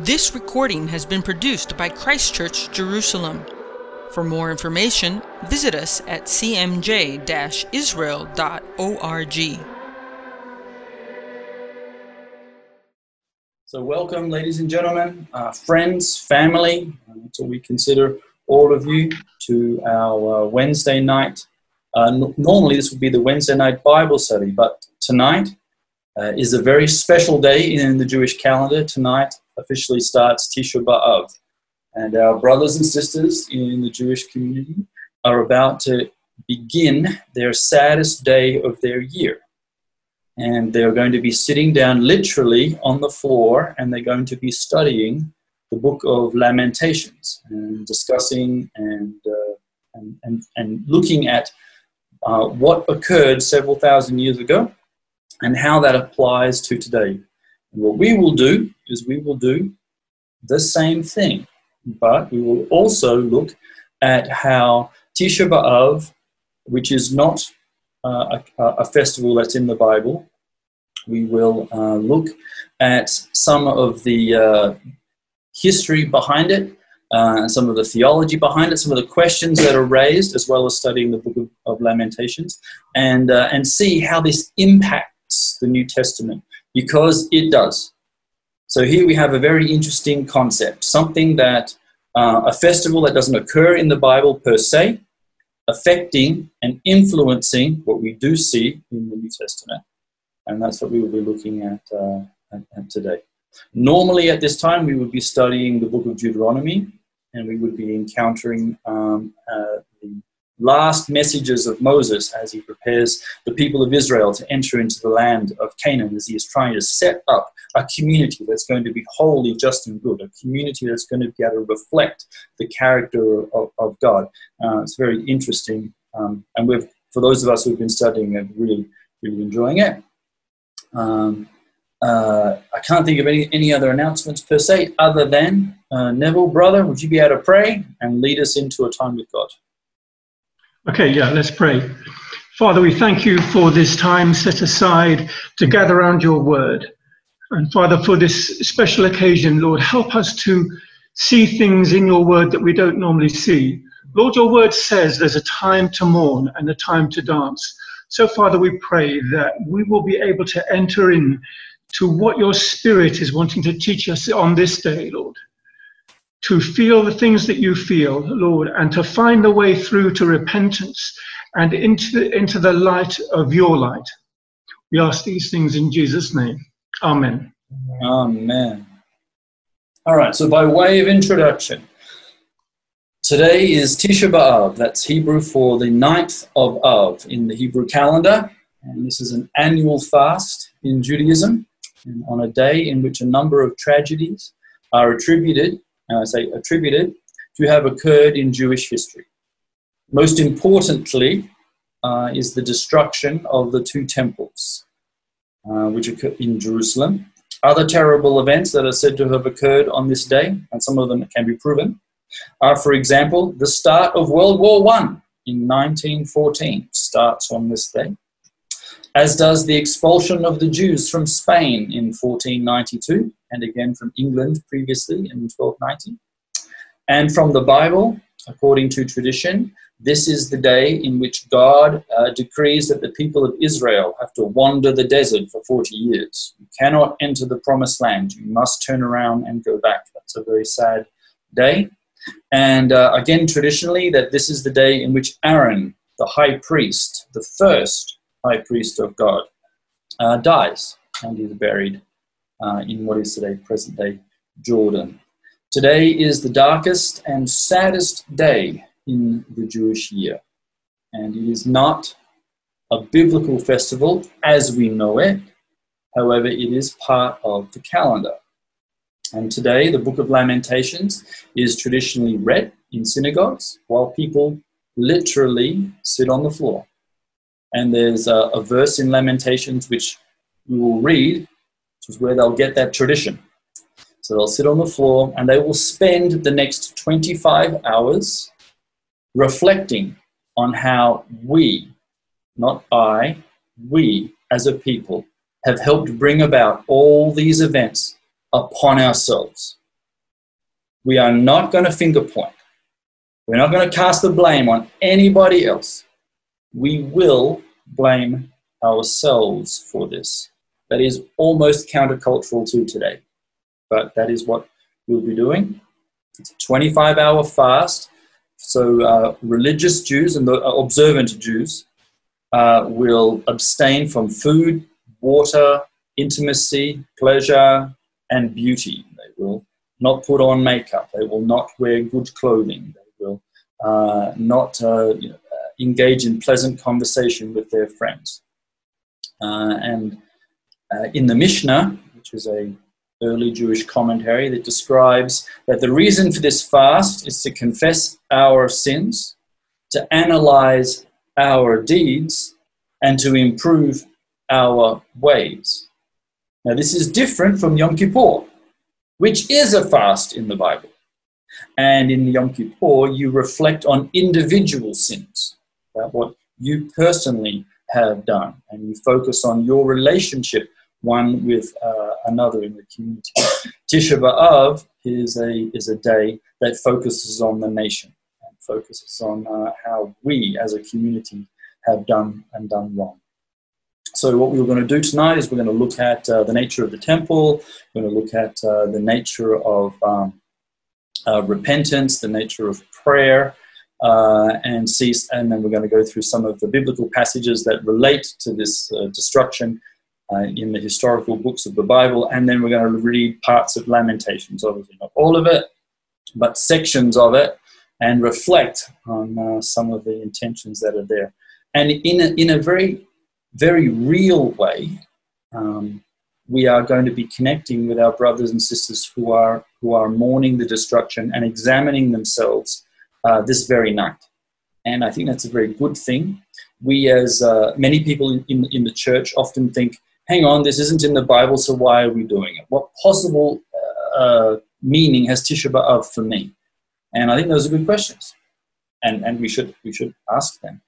This recording has been produced by Christchurch, Jerusalem. For more information, visit us at cmj israel.org. So, welcome, ladies and gentlemen, uh, friends, family, uh, so we consider all of you to our uh, Wednesday night. Uh, n- normally, this would be the Wednesday night Bible study, but tonight uh, is a very special day in the Jewish calendar. Tonight officially starts Tisha B'Av, and our brothers and sisters in the Jewish community are about to begin their saddest day of their year. And they're going to be sitting down literally on the floor and they're going to be studying the book of Lamentations and discussing and, uh, and, and, and, looking at uh, what occurred several thousand years ago and how that applies to today. What we will do is we will do the same thing, but we will also look at how Tisha B'Av, which is not uh, a, a, festival that's in the Bible, we will uh, look at some of the uh, history behind it, uh, some of the theology behind it, some of the questions that are raised, as well as studying the book of, of Lamentations, and, uh, and see how this impacts the New Testament, because it does. So here we have a very interesting concept, something that uh, a festival that doesn't occur in the Bible per se, affecting and influencing what we do see in the New Testament. And that's what we will be looking at, uh, at, at today. Normally, at this time, we would be studying the book of Deuteronomy and we would be encountering um, uh, last messages of Moses as he prepares the people of Israel to enter into the land of Canaan, as he is trying to set up a community that's going to be holy, just, and good, a community that's going to be able to reflect the character of, of God. Uh, it's very interesting, um, and we've, for those of us who've been studying it, really, really enjoying it. Um, uh, I can't think of any, any other announcements per se, other than uh, Neville, brother, would you be able to pray and lead us into a time with God? Okay, yeah, let's pray. Father, we thank you for this time set aside to gather around your word. And Father, for this special occasion, Lord, help us to see things in your word that we don't normally see. Lord, your word says there's a time to mourn and a time to dance. So, Father, we pray that we will be able to enter in to what your Spirit is wanting to teach us on this day, Lord. To feel the things that you feel, Lord, and to find the way through to repentance and into the, into the light of your light. We ask these things in Jesus' name. Amen. Amen. All right, so by way of introduction, today is Tisha B'Av. That's Hebrew for the ninth of Av in the Hebrew calendar. And this is an annual fast in Judaism on a day in which a number of tragedies are attributed, and I say attributed, to have occurred in Jewish history. Most importantly uh, is the destruction of the two temples, uh, which occurred in Jerusalem. Other terrible events that are said to have occurred on this day, and some of them can be proven, are, for example, the start of World War I in 1914 starts on this day as does the expulsion of the Jews from Spain in 1492 and again from England previously in 1290. And from the Bible, according to tradition, this is the day in which God uh, decrees that the people of Israel have to wander the desert for 40 years. You cannot enter the promised land. You must turn around and go back. That's a very sad day. And uh, again, traditionally, that this is the day in which Aaron, the high priest, the first high priest of God, uh, dies and is buried uh, in what is today present day Jordan. Today is the darkest and saddest day in the Jewish year, and it is not a biblical festival as we know it. However, it is part of the calendar. And today, the Book of Lamentations is traditionally read in synagogues while people literally sit on the floor and there's a, a verse in Lamentations which we will read, which is where they'll get that tradition. So they'll sit on the floor and they will spend the next 25 hours reflecting on how we, not I, we as a people, have helped bring about all these events upon ourselves. We are not going to finger point. We're not going to cast the blame on anybody else. We will blame ourselves for this. That is almost countercultural to today, but that is what we'll be doing. It's a 25 hour fast. So, uh, religious Jews and the uh, observant Jews uh, will abstain from food, water, intimacy, pleasure, and beauty. They will not put on makeup. They will not wear good clothing. They will uh, not uh, you know, uh, engage in pleasant conversation with their friends. And uh, in the Mishnah, which is a early Jewish commentary that describes that the reason for this fast is to confess our sins, to analyze our deeds, and to improve our ways. Now, this is different from Yom Kippur, which is a fast in the Bible. And in Yom Kippur, you reflect on individual sins, about what you personally have done, and you focus on your relationship one with uh, another in the community. Tisha B'Av is a, is a day that focuses on the nation and focuses on uh, how we as a community have done and done wrong. So, what we're going to do tonight is we're going to look at uh, the nature of the temple, we're going to look at uh, the nature of um, uh, repentance, the nature of prayer, uh, and see, and then we're going to go through some of the biblical passages that relate to this uh, destruction uh, in the historical books of the Bible, and then we're going to read parts of Lamentations, obviously not all of it, but sections of it, and reflect on uh, some of the intentions that are there. And in a, in a very, very real way, um, we are going to be connecting with our brothers and sisters who are, who are mourning the destruction and examining themselves uh, this very night. And I think that's a very good thing. We, as uh, many people in, in the church, often think hang on, this isn't in the Bible, so why are we doing it? What possible uh, meaning has Tisha B'Av for me? And I think those are good questions, and, and we, should, we should ask them.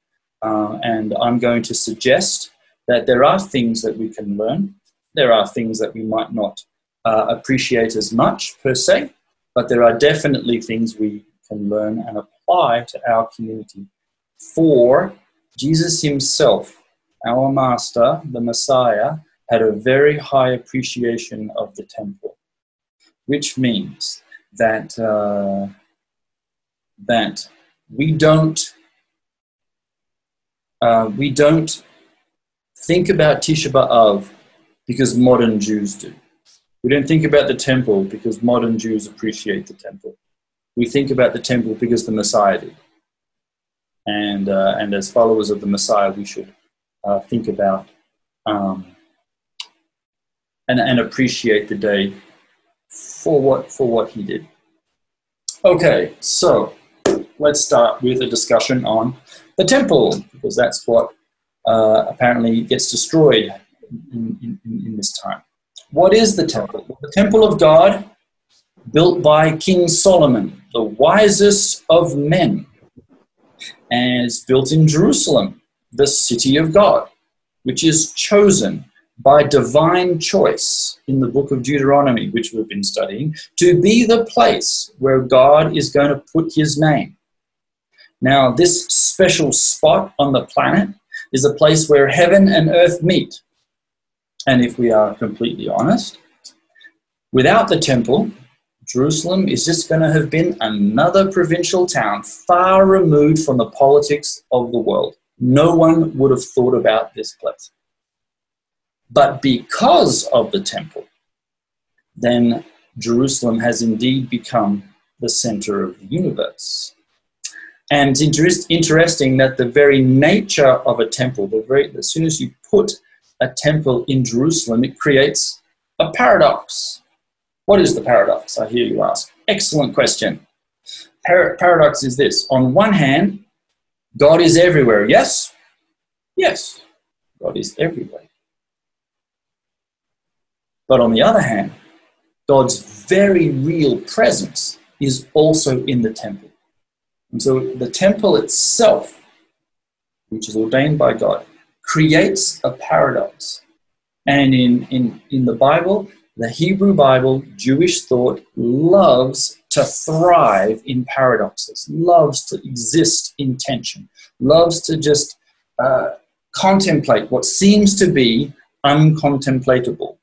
Uh, and I'm going to suggest that there are things that we can learn. There are things that we might not uh, appreciate as much per se, but there are definitely things we can learn and apply to our community. For Jesus himself, our Master, the Messiah, had a very high appreciation of the temple, which means that, uh, that we don't uh, we don't think about Tisha B'Av because modern Jews do. We don't think about the temple because modern Jews appreciate the temple. We think about the temple because the Messiah did. And, uh, and as followers of the Messiah, we should uh, think about um, and, and appreciate the day for what, for what he did. Okay, so let's start with a discussion on the temple, because that's what uh, apparently gets destroyed in, in, in, this time. What is the temple? The temple of God, built by King Solomon, the wisest of men, and it's built in Jerusalem, the city of God, which is chosen by divine choice in the book of Deuteronomy, which we've been studying, to be the place where God is going to put his name. Now, this special spot on the planet is a place where heaven and earth meet. And if we are completely honest, without the temple, Jerusalem is just going to have been another provincial town far removed from the politics of the world. No one would have thought about this place. But because of the temple, then Jerusalem has indeed become the center of the universe. And it's interest, interesting that the very nature of a temple, the very, as soon as you put a temple in Jerusalem, it creates a paradox. What is the paradox? I hear you ask. Excellent question. Par- paradox is this on one hand, God is everywhere. Yes? Yes, God is everywhere. But on the other hand, God's very real presence is also in the temple. And so the temple itself, which is ordained by God, creates a paradox. And in, in, in the Bible, the Hebrew Bible, Jewish thought, loves to thrive in paradoxes, loves to exist in tension, loves to just uh, contemplate what seems to be uncontemplatable.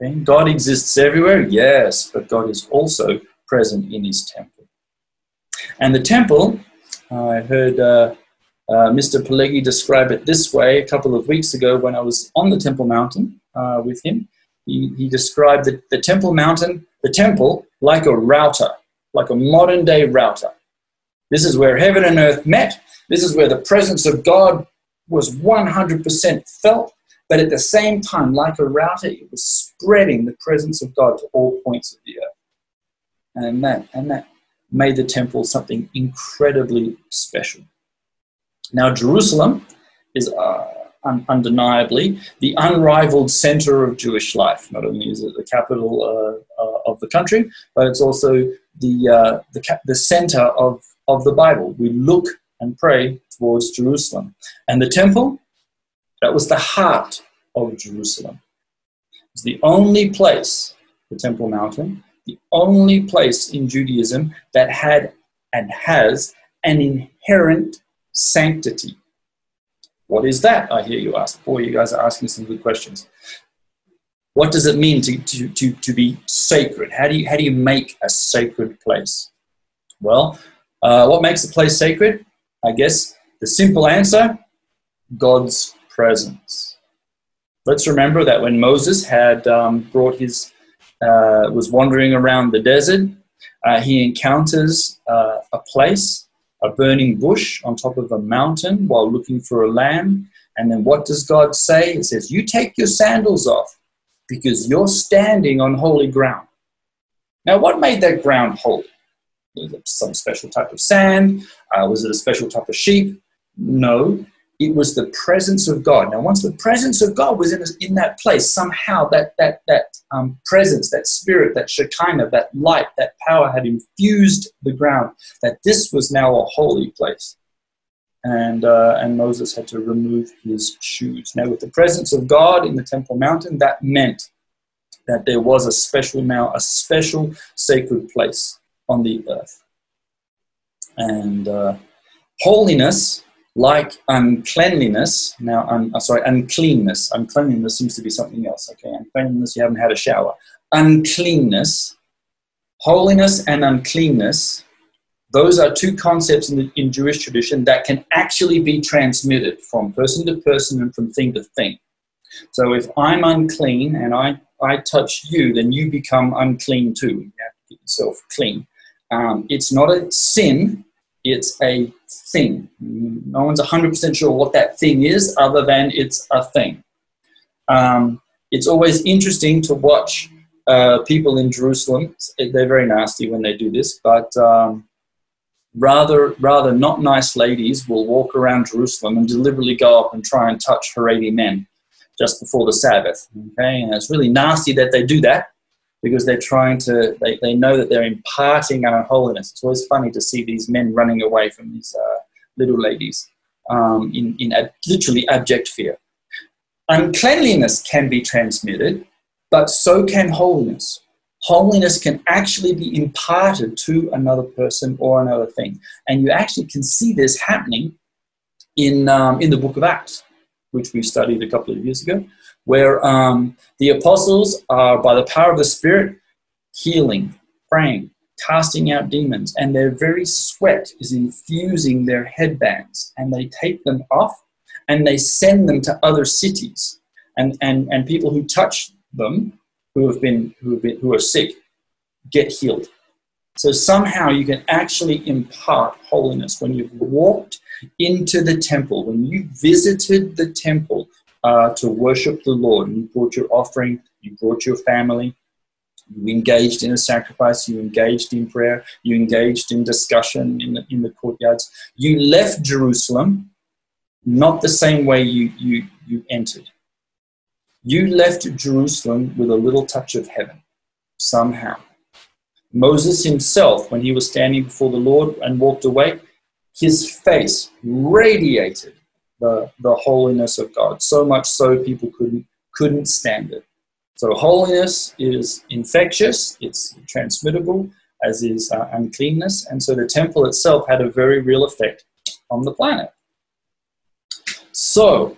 Okay? God exists everywhere, yes, but God is also present in his temple. And the temple, I heard uh, uh, Mr. Pileggi describe it this way a couple of weeks ago when I was on the Temple Mountain uh, with him. He, he described the, the Temple Mountain, the temple, like a router, like a modern day router. This is where heaven and earth met. This is where the presence of God was 100% felt, but at the same time, like a router, it was spreading the presence of God to all points of the earth. And that, and that made the temple something incredibly special. Now, Jerusalem is uh, un- undeniably the unrivaled center of Jewish life. Not only is it the capital uh, uh, of the country, but it's also the, uh, the, the center of, of the Bible. We look and pray towards Jerusalem. And the temple, that was the heart of Jerusalem. It's the only place, the Temple Mountain, the only place in Judaism that had and has an inherent sanctity. What is that? I hear you ask. Boy, you guys are asking some good questions. What does it mean to, to, to, to be sacred? How do, you, how do you make a sacred place? Well, uh, what makes a place sacred? I guess the simple answer God's presence. Let's remember that when Moses had um, brought his, uh, was wandering around the desert, uh, he encounters uh, a place a burning bush on top of a mountain while looking for a lamb. And then what does God say? It says, You take your sandals off because you're standing on holy ground. Now, what made that ground holy? Was it some special type of sand? Uh, was it a special type of sheep? No. It was the presence of God. Now, once the presence of God was in, in that place, somehow that, that, that um, presence, that spirit, that Shekinah, that light, that power had infused the ground, that this was now a holy place. And, uh, and Moses had to remove his shoes. Now, with the presence of God in the Temple Mountain, that meant that there was a special now, a special sacred place on the earth. And uh, holiness like uncleanliness. Now, un, uh, sorry, uncleanness. Uncleanliness seems to be something else. Okay, uncleanliness, you haven't had a shower. Uncleanness, holiness, and uncleanness. Those are two concepts in, the, in Jewish tradition that can actually be transmitted from person to person and from thing to thing. So if I'm unclean and I, I touch you, then you become unclean too. You have to get yourself clean. Um, it's not a sin, it's a thing. No one's 100% sure what that thing is, other than it's a thing. Um, it's always interesting to watch uh, people in Jerusalem. They're very nasty when they do this, but um, rather rather not nice ladies will walk around Jerusalem and deliberately go up and try and touch Haredi men just before the Sabbath. Okay, and it's really nasty that they do that because they're trying to, they, they know that they're imparting unholiness. It's always funny to see these men running away from these uh, little ladies um, in, in ab- literally abject fear. Uncleanliness can be transmitted, but so can holiness. Holiness can actually be imparted to another person or another thing. And you actually can see this happening in, um, in the book of Acts, which we studied a couple of years ago where um, the apostles are, by the power of the Spirit, healing, praying, casting out demons, and their very sweat is infusing their headbands, and they take them off and they send them to other cities. And, and, and people who touch them, who have been who have been who are sick, get healed. So somehow you can actually impart holiness when you've walked into the temple, when you visited the temple uh, to worship the Lord. You brought your offering, you brought your family, you engaged in a sacrifice, you engaged in prayer, you engaged in discussion in the, in the courtyards. You left Jerusalem not the same way you, you, you entered. You left Jerusalem with a little touch of heaven, somehow. Moses himself, when he was standing before the Lord and walked away, his face radiated the, the holiness of God, so much so people couldn't, couldn't stand it. So holiness is infectious, it's transmittable, as is uh, uncleanness, and so the temple itself had a very real effect on the planet. So,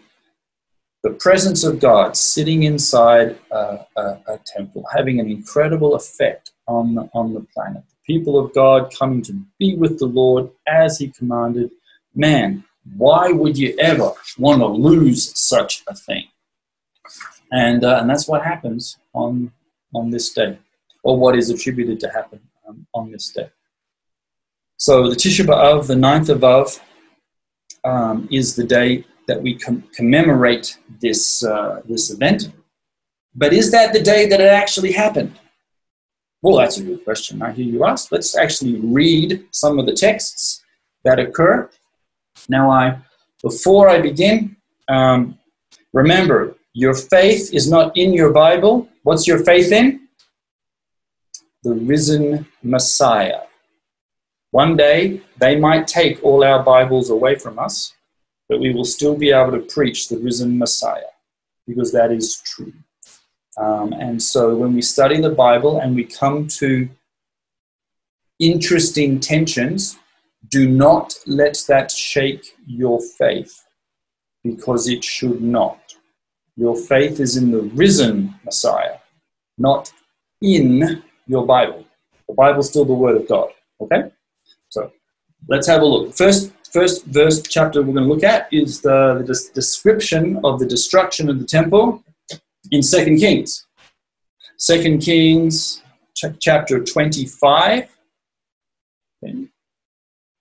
the presence of God sitting inside a, a, a temple, having an incredible effect on the, on the planet. The people of God coming to be with the Lord as He commanded. Man, why would you ever want to lose such a thing? And, uh, and that's what happens on, on this day, or what is attributed to happen um, on this day. So the Tisha B'Av, the ninth of Av, um, is the day that we com- commemorate this, uh, this event. But is that the day that it actually happened? Well, that's a good question. I hear you ask. Let's actually read some of the texts that occur. Now, I before I begin, um, remember your faith is not in your Bible. What's your faith in? The risen Messiah. One day they might take all our Bibles away from us, but we will still be able to preach the risen Messiah because that is true. Um, and so when we study the Bible and we come to interesting tensions, do not let that shake your faith because it should not. Your faith is in the risen Messiah, not in your Bible. The Bible is still the Word of God. Okay? So let's have a look. First, first verse chapter we're going to look at is the, the description of the destruction of the temple in Second Kings. Second Kings ch- chapter 25. Okay.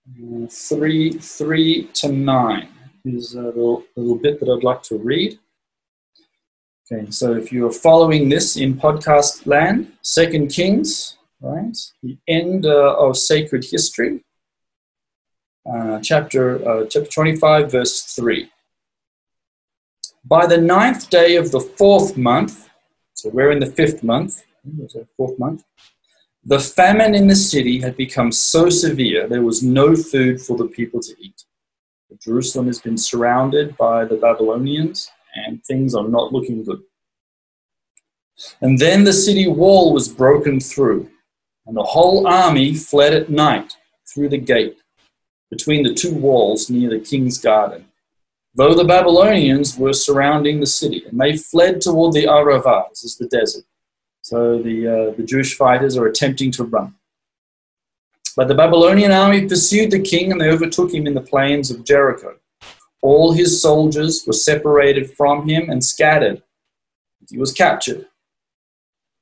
3, 3 to 9 is a little, little bit that I'd like to read. Okay, so if you're following this in podcast land, Second Kings, right, the end uh, of sacred history, uh, chapter, uh, chapter 25, verse 3. By the ninth day of the fourth month, so we're in the fifth month, fourth month, the famine in the city had become so severe there was no food for the people to eat. Jerusalem has been surrounded by the Babylonians, and things are not looking good. And then the city wall was broken through, and the whole army fled at night through the gate between the two walls near the king's garden. Though the Babylonians were surrounding the city, and they fled toward the Arava, this is the desert. So the, uh, the Jewish fighters are attempting to run. But the Babylonian army pursued the king and they overtook him in the plains of Jericho. All his soldiers were separated from him and scattered. He was captured.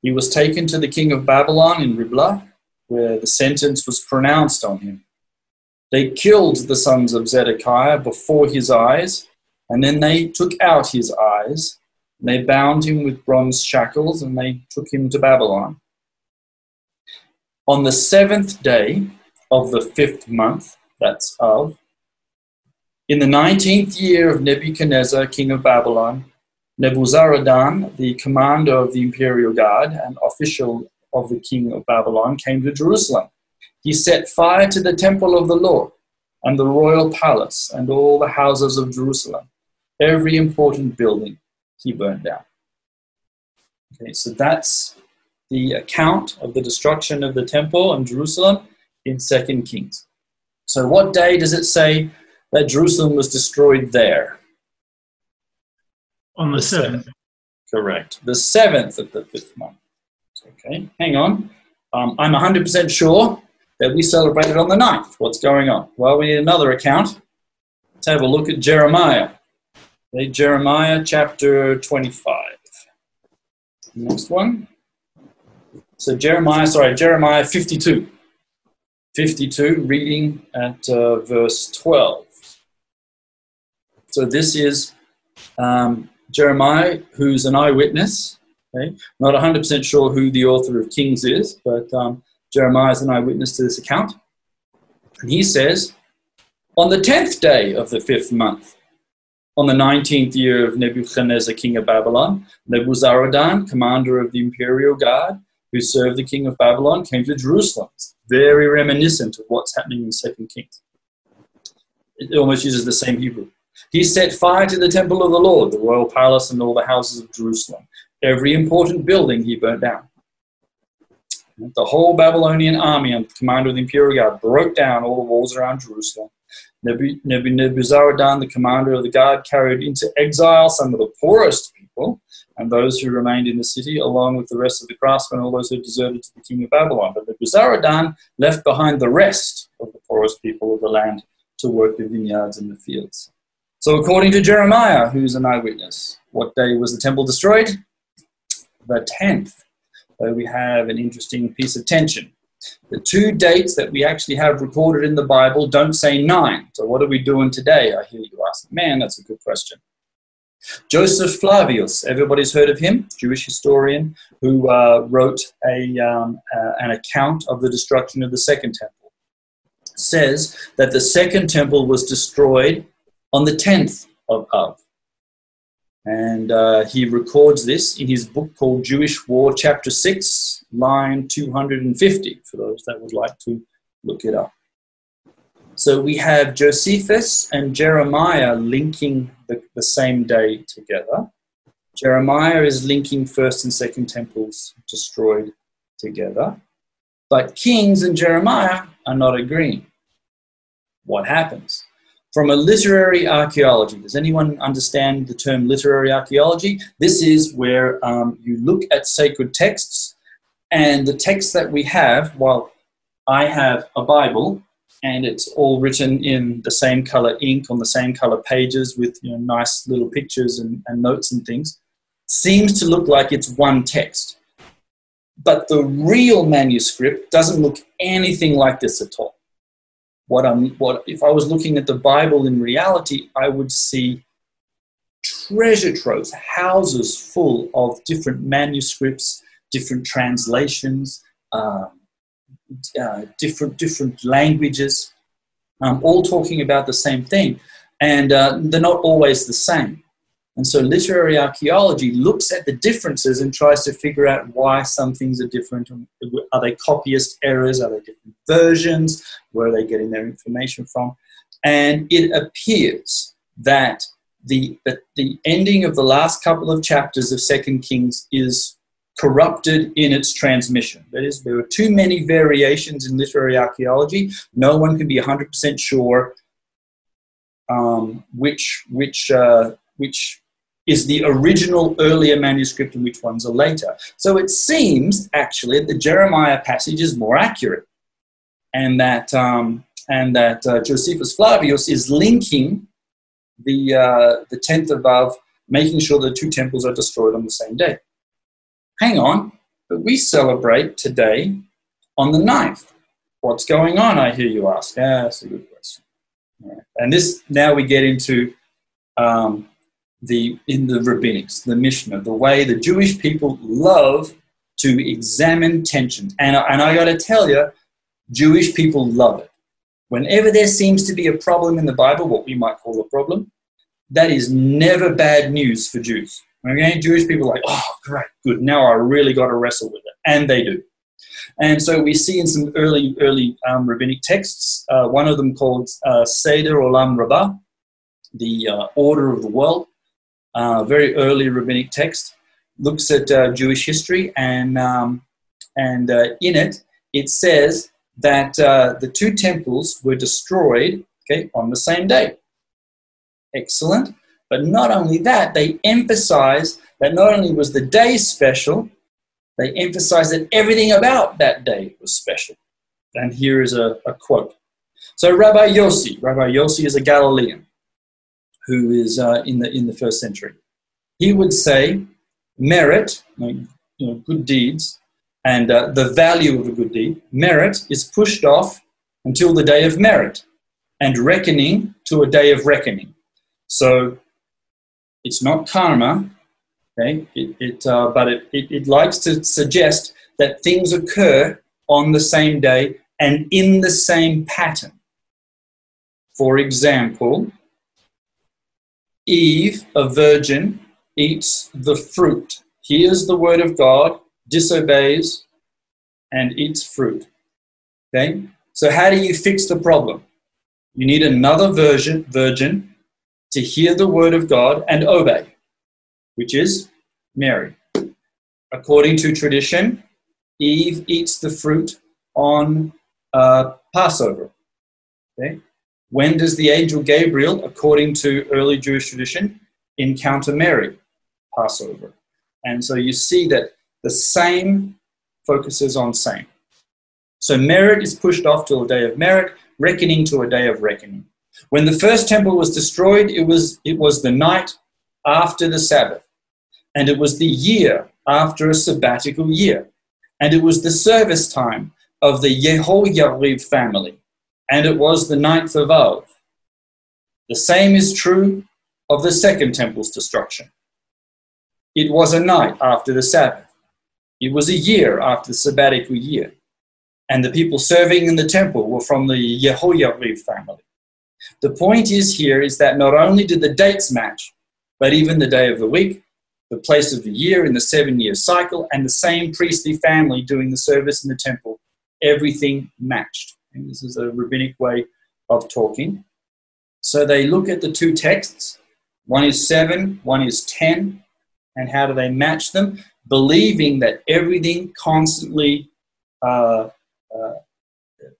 He was taken to the king of Babylon in Riblah, where the sentence was pronounced on him. They killed the sons of Zedekiah before his eyes, and then they took out his eyes, and they bound him with bronze shackles, and they took him to Babylon. On the seventh day of the fifth month, that's of, in the nineteenth year of Nebuchadnezzar, king of Babylon, Nebuzaradan, the commander of the imperial guard and official of the king of Babylon, came to Jerusalem. He set fire to the temple of the Lord and the royal palace and all the houses of Jerusalem. Every important building he burned down. Okay, so that's the account of the destruction of the temple in Jerusalem in Second Kings. So, what day does it say that Jerusalem was destroyed there? On the, the seventh. seventh. Correct. The seventh of the fifth month. Okay, hang on. Um, I'm 100% sure that we celebrated on the ninth. What's going on? Well, we need another account. Let's have a look at Jeremiah. Jeremiah chapter 25. Next one. So Jeremiah, sorry, Jeremiah 52. 52, reading at uh, verse 12. So this is um, Jeremiah, who's an eyewitness. Okay? Not 100% sure who the author of Kings is, but um, Jeremiah is an eyewitness to this account. And he says, On the 10th day of the fifth month, on the 19th year of Nebuchadnezzar, king of Babylon, Nebuzaradan, commander of the imperial guard, who served the king of Babylon, came to Jerusalem. It's very reminiscent of what's happening in Second Kings. It almost uses the same Hebrew. He set fire to the temple of the Lord, the royal palace, and all the houses of Jerusalem. Every important building he burnt down. The whole Babylonian army under the command of the imperial guard broke down all the walls around Jerusalem. Nebuzaradan, the commander of the guard, carried into exile some of the poorest people and those who remained in the city, along with the rest of the craftsmen, all those who deserted to the king of Babylon. But Nebuzaradan left behind the rest of the poorest people of the land to work the vineyards and the fields. So, according to Jeremiah, who's an eyewitness, what day was the temple destroyed? The 10th. So, we have an interesting piece of tension. The two dates that we actually have recorded in the Bible don't say nine. So, what are we doing today? I hear you ask. Man, that's a good question. Joseph Flavius, everybody's heard of him, Jewish historian who uh, wrote a, um, uh, an account of the destruction of the Second Temple, says that the Second Temple was destroyed on the 10th of Av. And uh, he records this in his book called Jewish War, chapter 6, line 250, for those that would like to look it up. So we have Josephus and Jeremiah linking the, the same day together. Jeremiah is linking first and second temples destroyed together. But Kings and Jeremiah are not agreeing. What happens? From a literary archaeology, does anyone understand the term literary archaeology? This is where um, you look at sacred texts, and the texts that we have, while I have a Bible, and it's all written in the same color ink on the same color pages with you know, nice little pictures and, and notes and things, seems to look like it's one text. But the real manuscript doesn't look anything like this at all what I'm what if I was looking at the Bible in reality, I would see treasure troves, houses full of different manuscripts, different translations, uh, uh, different different languages, um, all talking about the same thing, and uh, they're not always the same. And so literary archaeology looks at the differences and tries to figure out why some things are different. Are they copyist errors? Are they different versions? Where are they getting their information from? And it appears that the, that the ending of the last couple of chapters of Second Kings is corrupted in its transmission. That is, there are too many variations in literary archaeology. No one can be 100% sure um, which, which, uh, which is the original earlier manuscript and which ones are later. So it seems actually that the Jeremiah passage is more accurate, and that um, and that uh, Josephus Flavius is linking the uh, the tenth of Av, making sure the two temples are destroyed on the same day. Hang on, but we celebrate today on the 9th. What's going on? I hear you ask. Ah, that's a good question. And this now we get into um, the in the rabbinics, the Mishnah, the way the Jewish people love to examine tensions. And, and I got to tell you, Jewish people love it. Whenever there seems to be a problem in the Bible, what we might call a problem, that is never bad news for Jews. Okay, Jewish people are like, oh, great, good. Now I really got to wrestle with it, and they do. And so we see in some early, early um, rabbinic texts, uh, one of them called uh, Seder Olam Rabbah, the uh, order of the world, uh, very early rabbinic text, looks at uh, Jewish history, and, um, and uh, in it, it says that uh, the two temples were destroyed okay, on the same day. Excellent. But not only that, they emphasize that not only was the day special, they emphasize that everything about that day was special. And here is a, a quote. So Rabbi Yossi, Rabbi Yossi is a Galilean who is uh, in, the, in the first century. He would say merit, you know, good deeds, and uh, the value of a good deed, merit is pushed off until the day of merit, and reckoning to a day of reckoning. So it's not karma, okay? It, it uh, but it, it, it likes to suggest that things occur on the same day and in the same pattern. For example, Eve, a virgin, eats the fruit, hears the word of God, disobeys, and eats fruit. Okay? So, how do you fix the problem? You need another virgin, virgin to hear the word of God and obey, which is Mary. according to tradition, Eve eats the fruit on uh, Passover. Okay? When does the angel Gabriel, according to early Jewish tradition, encounter Mary? Passover. And so you see that the same focuses on same. So merit is pushed off to a day of merit, reckoning to a day of reckoning. When the first temple was destroyed, it was, it was the night after the Sabbath, and it was the year after a sabbatical year, and it was the service time of the Yehoyarib family, and it was the ninth of Av. The same is true of the second temple's destruction. It was a night after the Sabbath. It was a year after the sabbatical year. And the people serving in the temple were from the Yehoyarib family. The point is here is that not only did the dates match, but even the day of the week, the place of the year in the seven year cycle, and the same priestly family doing the service in the temple, everything matched. And this is a rabbinic way of talking. So they look at the two texts. One is seven, one is ten, and how do they match them? Believing that everything constantly, uh, uh,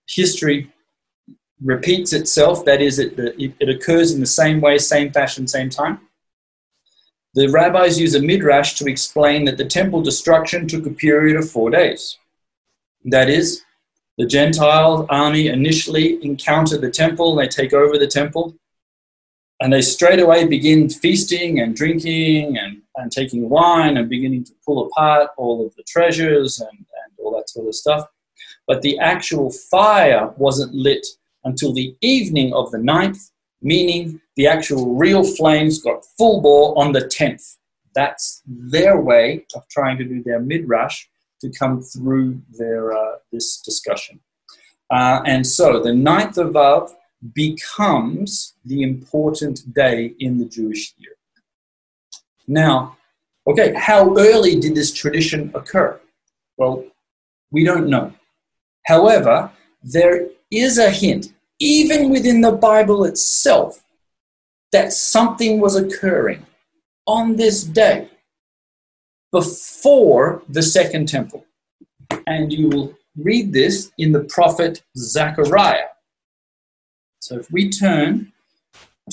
history repeats itself, that is, it, it, it occurs in the same way, same fashion, same time. The rabbis use a midrash to explain that the temple destruction took a period of four days. That is, the Gentile army initially encounter the temple, they take over the temple, and they straight away begin feasting and drinking and, and taking wine and beginning to pull apart all of the treasures and, and all that sort of stuff. But the actual fire wasn't lit until the evening of the ninth, meaning the actual real flames got full bore on the 10th. That's their way of trying to do their midrash to come through their, uh, this discussion. Uh, and so the ninth of Av becomes the important day in the Jewish year. Now, okay, how early did this tradition occur? Well, we don't know. However, there is a hint, even within the Bible itself, that something was occurring on this day before the Second Temple. And you will read this in the prophet Zechariah. So if we turn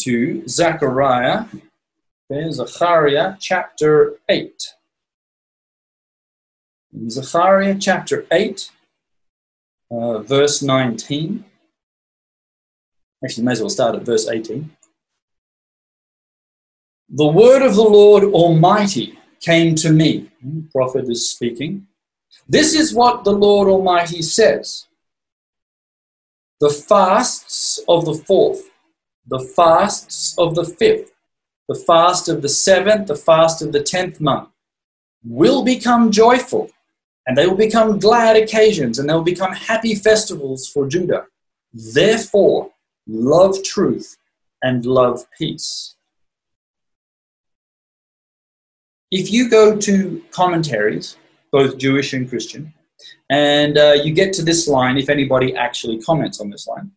to Zechariah, there's Zechariah chapter 8. In Zechariah chapter 8, uh, verse 19. Actually, may as well start at verse 18. The word of the Lord Almighty came to me. The prophet is speaking. This is what the Lord Almighty says the fasts of the fourth, the fasts of the fifth, the fast of the seventh, the fast of the tenth month will become joyful, and they will become glad occasions, and they will become happy festivals for Judah. Therefore, love truth and love peace. If you go to commentaries, both Jewish and Christian, and uh, you get to this line if anybody actually comments on this line.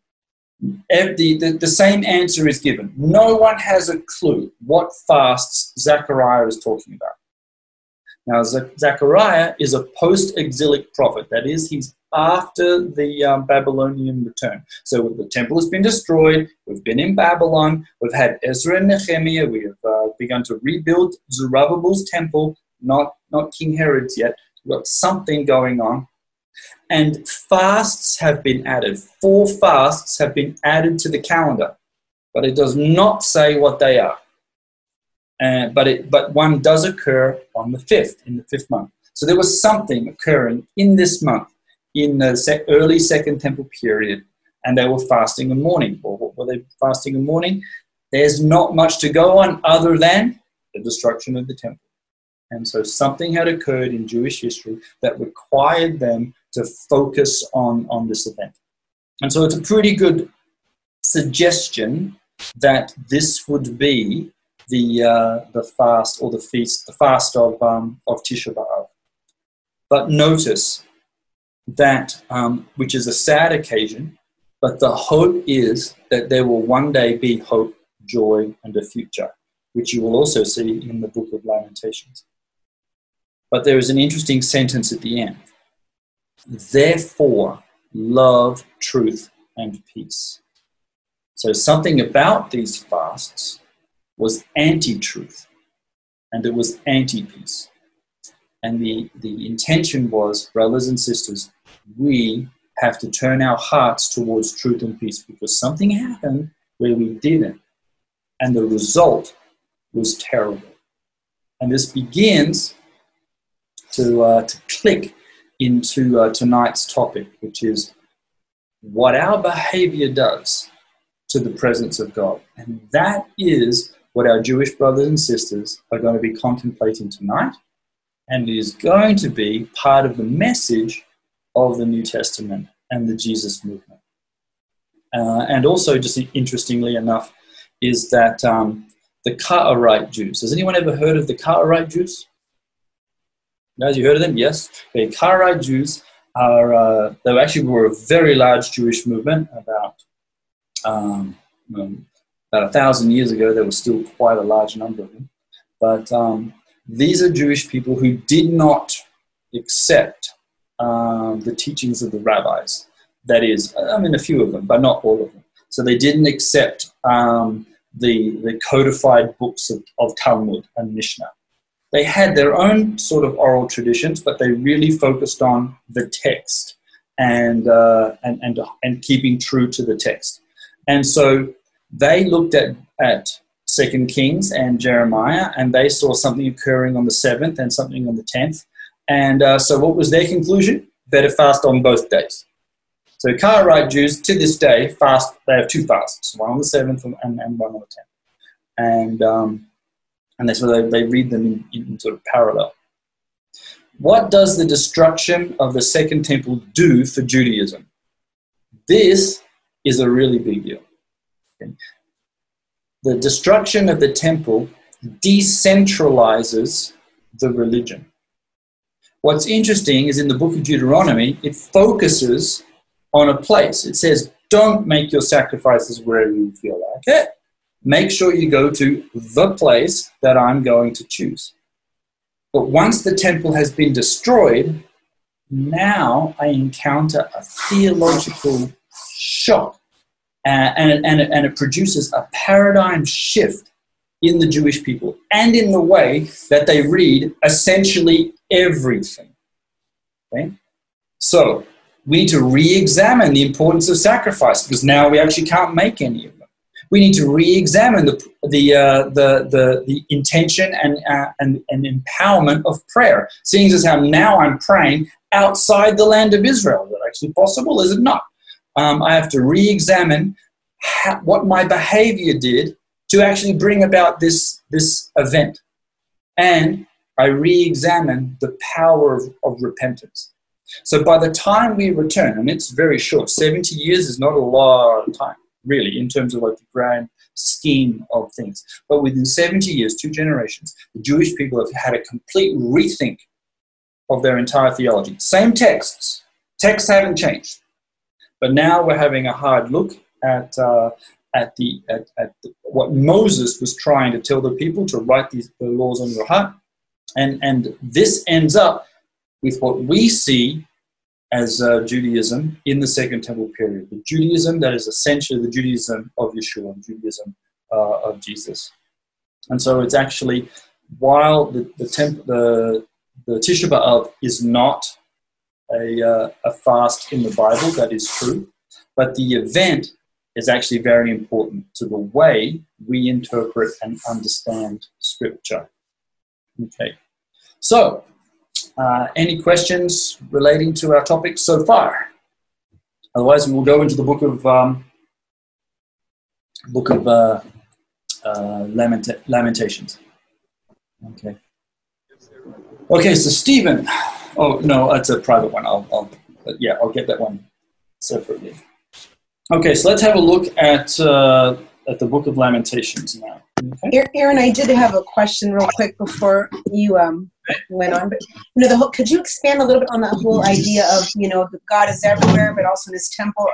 The, the, the, same answer is given. No one has a clue what fasts Zechariah is talking about. Now, Zechariah is a post exilic prophet, that is, he's after the um, Babylonian return. So the temple has been destroyed, we've been in Babylon, we've had Ezra and Nehemiah, we have uh, begun to rebuild Zerubbabel's temple, not, not King Herod's yet. We've got something going on. And fasts have been added. Four fasts have been added to the calendar, but it does not say what they are. Uh, but, it, but one does occur on the fifth, in the fifth month. So there was something occurring in this month, in the sec- early Second Temple period, and they were fasting in mourning. Or what were they fasting in mourning? There's not much to go on other than the destruction of the temple. And so something had occurred in Jewish history that required them to focus on, on this event. And so it's a pretty good suggestion that this would be the, uh, the fast or the feast, the fast of, um, of Tisha B'Av. But notice that, um, which is a sad occasion, but the hope is that there will one day be hope, joy, and a future, which you will also see in the book of Lamentations. But there is an interesting sentence at the end. Therefore, love, truth, and peace. So, something about these fasts was anti truth and it was anti peace. And the, the intention was, brothers and sisters, we have to turn our hearts towards truth and peace because something happened where we didn't. And the result was terrible. And this begins to, uh, to click into uh, tonight's topic, which is what our behavior does to the presence of God. And that is what our Jewish brothers and sisters are going to be contemplating tonight. And it is going to be part of the message of the New Testament and the Jesus movement. Uh, and also, just interestingly enough, is that um, the Karaite Jews. Has anyone ever heard of the Karaite Jews? Guys, you heard of them? Yes. The Karaite Jews are, uh, they actually were a very large Jewish movement about, um, um, about a thousand years ago. There was still quite a large number of them. But um, these are Jewish people who did not accept um, the teachings of the rabbis. That is, I mean, a few of them, but not all of them. So they didn't accept um, the, the codified books of, of Talmud and Mishnah. They had their own sort of oral traditions, but they really focused on the text and, uh, and, and, and keeping true to the text. And so they looked at, at Second Kings and Jeremiah, and they saw something occurring on the seventh and something on the tenth. And uh, so, what was their conclusion? Better fast on both days. So, Karaite Jews to this day fast. They have two fasts, one on the seventh and, and one on the tenth. And um, and that's why they, they read them in, in sort of parallel. What does the destruction of the Second Temple do for Judaism? This is a really big deal. The destruction of the temple decentralizes the religion. What's interesting is in the book of Deuteronomy, it focuses on a place. It says, don't make your sacrifices wherever you feel like it make sure you go to the place that I'm going to choose. But once the temple has been destroyed, now I encounter a theological shock. Uh, and, and, and it produces a paradigm shift in the Jewish people and in the way that they read essentially everything. Okay? So we need to re examine the importance of sacrifice because now we actually can't make any of them. we need to re-examine the the uh, the, the, the intention and, uh, and and empowerment of prayer. Seeing as how now I'm praying outside the land of Israel, is that actually possible? Is it not? Um, I have to re-examine what my behavior did to actually bring about this this event, and I re-examine the power of, of repentance. So by the time we return, and it's very short, 70 years is not a lot of time really, in terms of like the grand scheme of things. But within 70 years, two generations, the Jewish people have had a complete rethink of their entire theology. Same texts, texts haven't changed. But now we're having a hard look at, uh, at, the, at, at the, what Moses was trying to tell the people to write these the laws on your heart. And, and this ends up with what we see as uh, Judaism in the Second Temple period. The Judaism that is essentially the Judaism of Yeshua, and Judaism uh, of Jesus. And so it's actually, while the, the, temp- the, the Tisha B'Av is not a, uh, a fast in the Bible, that is true, but the event is actually very important to the way we interpret and understand Scripture. Okay, so uh, any questions relating to our topic so far? Otherwise, we will go into the book of um, book of uh, uh, Lamenta- Lamentations. Okay. Okay, so Stephen. Oh no, that's a private one. I'll, I'll yeah, I'll get that one separately. Okay, so let's have a look at uh, at the book of Lamentations now. Okay. Aaron, I did have a question real quick before you um, went on, but you know, the whole, could you expand a little bit on the whole idea of you know God is everywhere, but also in His temple?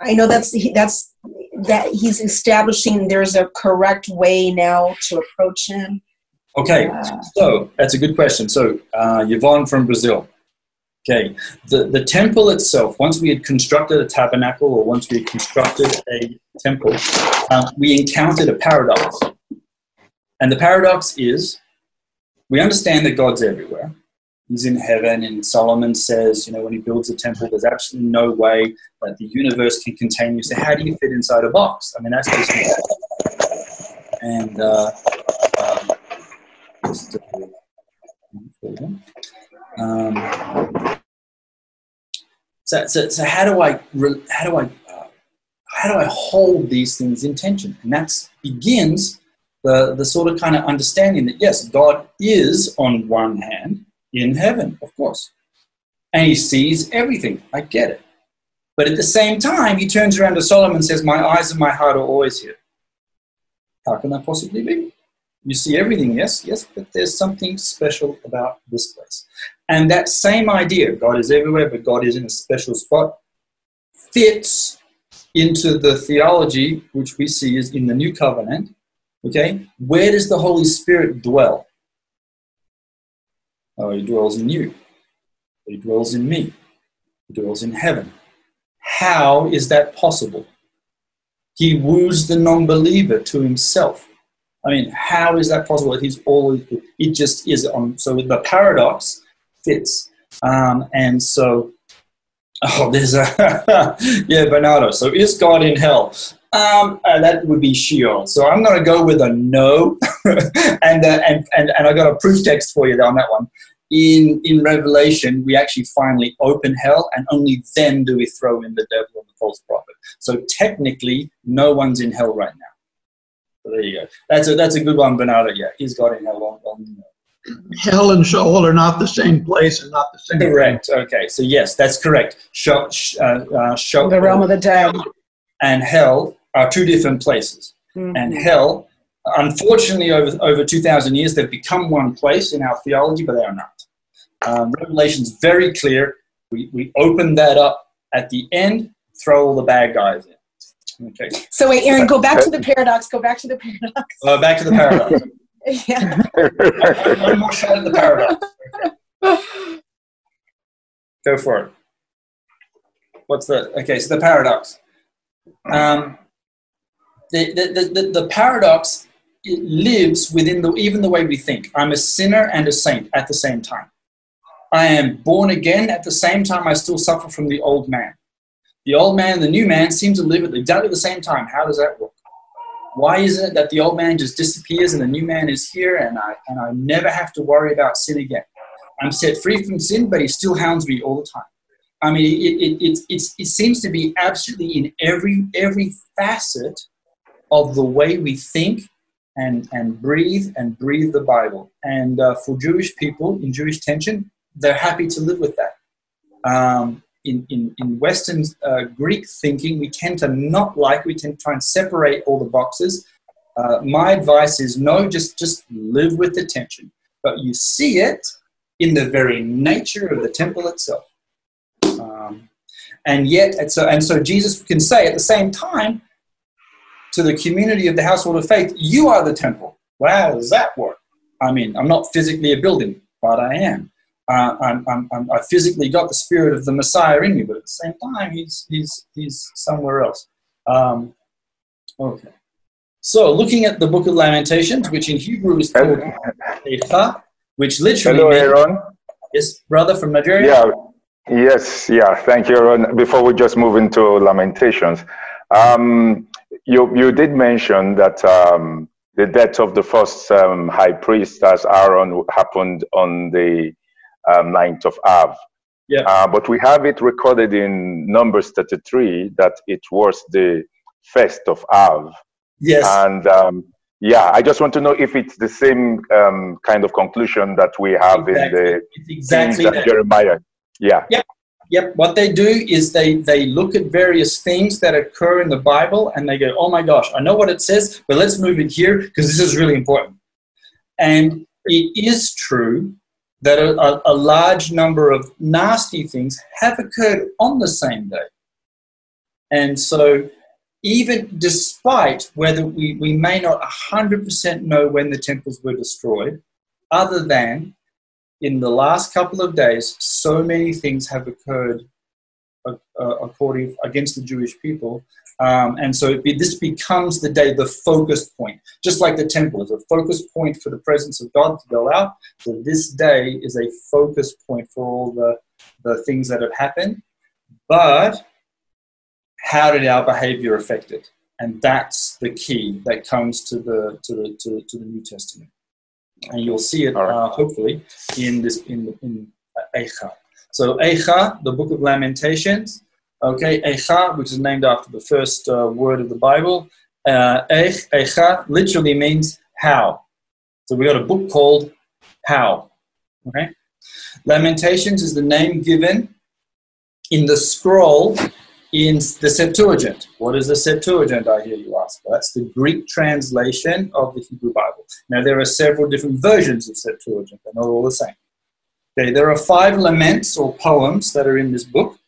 I know that's that's that He's establishing there's a correct way now to approach Him. Okay, so that's a good question. So, uh, Yvonne from Brazil. Okay, the, the temple itself, once we had constructed a tabernacle or once we had constructed a temple, um, we encountered a paradox. And the paradox is we understand that God's everywhere. He's in heaven, and Solomon says, you know, when he builds a temple, there's absolutely no way that the universe can contain you. So, how do you fit inside a box? I mean, that's just. And uh, um, um, so, so, so how do I how do I uh, how do I hold these things in tension? And that begins the the sort of kind of understanding that yes, God is on one hand in heaven, of course, and He sees everything. I get it, but at the same time, He turns around to Solomon and says, "My eyes and my heart are always here." How can that possibly be? You see everything, yes, yes, but there's something special about this place. And that same idea, God is everywhere, but God is in a special spot, fits into the theology which we see is in the new covenant. Okay, where does the Holy Spirit dwell? Oh, he dwells in you. He dwells in me. He dwells in heaven. How is that possible? He woos the non believer to himself. I mean, how is that possible? It is always, it just is on. So the paradox fits. Um, and so, oh, there's a, yeah, Bernardo. So is God in hell? Um, uh, that would be Sheol. So I'm going to go with a no. and, uh, and, and, and I got a proof text for you on that one. In, in Revelation, we actually finally open hell, and only then do we throw in the devil and the false prophet. So technically, no one's in hell right now. So there you go. That's a that's a good one, Bernardo. Yeah, he's got in hell on, on Hell and Sheol are not the same place and not the same. Correct. Thing. Okay, so yes, that's correct. Sheol, uh, uh, Sheol, the realm of the dead, and hell are two different places. Mm-hmm. And hell, unfortunately, over over two thousand years, they've become one place in our theology, but they are not. Um, Revelation's very clear. We we open that up at the end, throw all the bad guys in. Okay. So wait, Aaron, go back to the paradox. Go back to the paradox. Uh, back to the paradox. yeah. One more shot at the paradox. Okay. Go for it. What's the okay? So the paradox. Um, the, the, the, the paradox it lives within the even the way we think. I'm a sinner and a saint at the same time. I am born again at the same time. I still suffer from the old man. The old man and the new man seem to live at exactly the same time. How does that work? Why isn't it that the old man just disappears and the new man is here and I, and I never have to worry about sin again? I'm set free from sin, but he still hounds me all the time. I mean, it, it, it, it, it seems to be absolutely in every, every facet of the way we think and, and breathe and breathe the Bible. And uh, for Jewish people in Jewish tension, they're happy to live with that. Um, in, in, in Western uh, Greek thinking, we tend to not like, we tend to try and separate all the boxes. Uh, my advice is no, just, just live with the tension. But you see it in the very nature of the temple itself. Um, and yet, and so, and so Jesus can say at the same time to the community of the household of faith, you are the temple. Wow, does that work? I mean, I'm not physically a building, but I am uh, I'm, I'm, I'm, i physically got the spirit of the Messiah in me, but at the same time, he's, he's, he's somewhere else. Um, okay. So, looking at the book of Lamentations, which in Hebrew is called Echa, which literally Hello, Aaron. Yes, brother from Nigeria? Yeah. Yes, yeah. Thank you, Aaron. Before we just move into Lamentations, um, you, you did mention that um, the death of the first um, high priest as Aaron happened on the um, 9th of Av. Yeah. Uh, but we have it recorded in Numbers 33 that it was the first of Av. Yes. And um, yeah, I just want to know if it's the same um, kind of conclusion that we have exactly. in the it's exactly that. Jeremiah. Yeah. Yep. Yep. What they do is they they look at various things that occur in the Bible and they go, "Oh my gosh, I know what it says, but let's move it here because this is really important." And it is true that a, a, large number of nasty things have occurred on the same day. And so even despite whether we, we may not 100% know when the temples were destroyed, other than in the last couple of days, so many things have occurred uh, uh, according against the Jewish people, um, and so be, this becomes the day, the focus point, just like the temple is a focus point for the presence of God to go out. So this day is a focus point for all the the things that have happened, but how did our behavior affect it? And that's the key that comes to the to the to, to the New Testament, and you'll see it uh, hopefully in this in in Eicha. So Eicha, the Book of Lamentations. Okay, Eicha, which is named after the first uh, word of the Bible. Uh, Eich, Eicha literally means how. So we got a book called How. Okay, Lamentations is the name given in the scroll in the Septuagint. What is the Septuagint, I hear you ask? Well, that's the Greek translation of the Hebrew Bible. Now, there are several different versions of Septuagint, they're not all the same. Okay, there are five laments or poems that are in this book.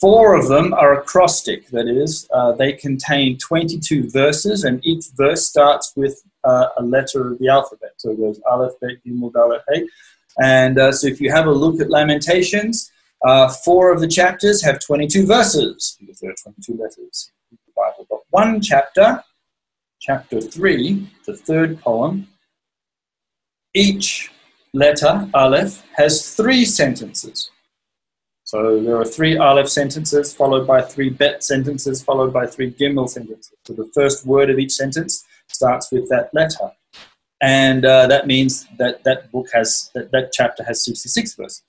Four of them are acrostic, that is, uh, they contain 22 verses, and each verse starts with uh, a letter of the alphabet. So it goes Aleph, Bet, Gimel, Dalet, Hey. And uh, so if you have a look at Lamentations, uh, four of the chapters have 22 verses because there are 22 letters in the Bible. But one chapter, chapter 3, the third poem, each letter, Aleph, has three sentences. So there are three Aleph sentences, followed by three Bet sentences, followed by three Gimel sentences. So the first word of each sentence starts with that letter. And uh, that means that that book has, that, that chapter has 66 verses.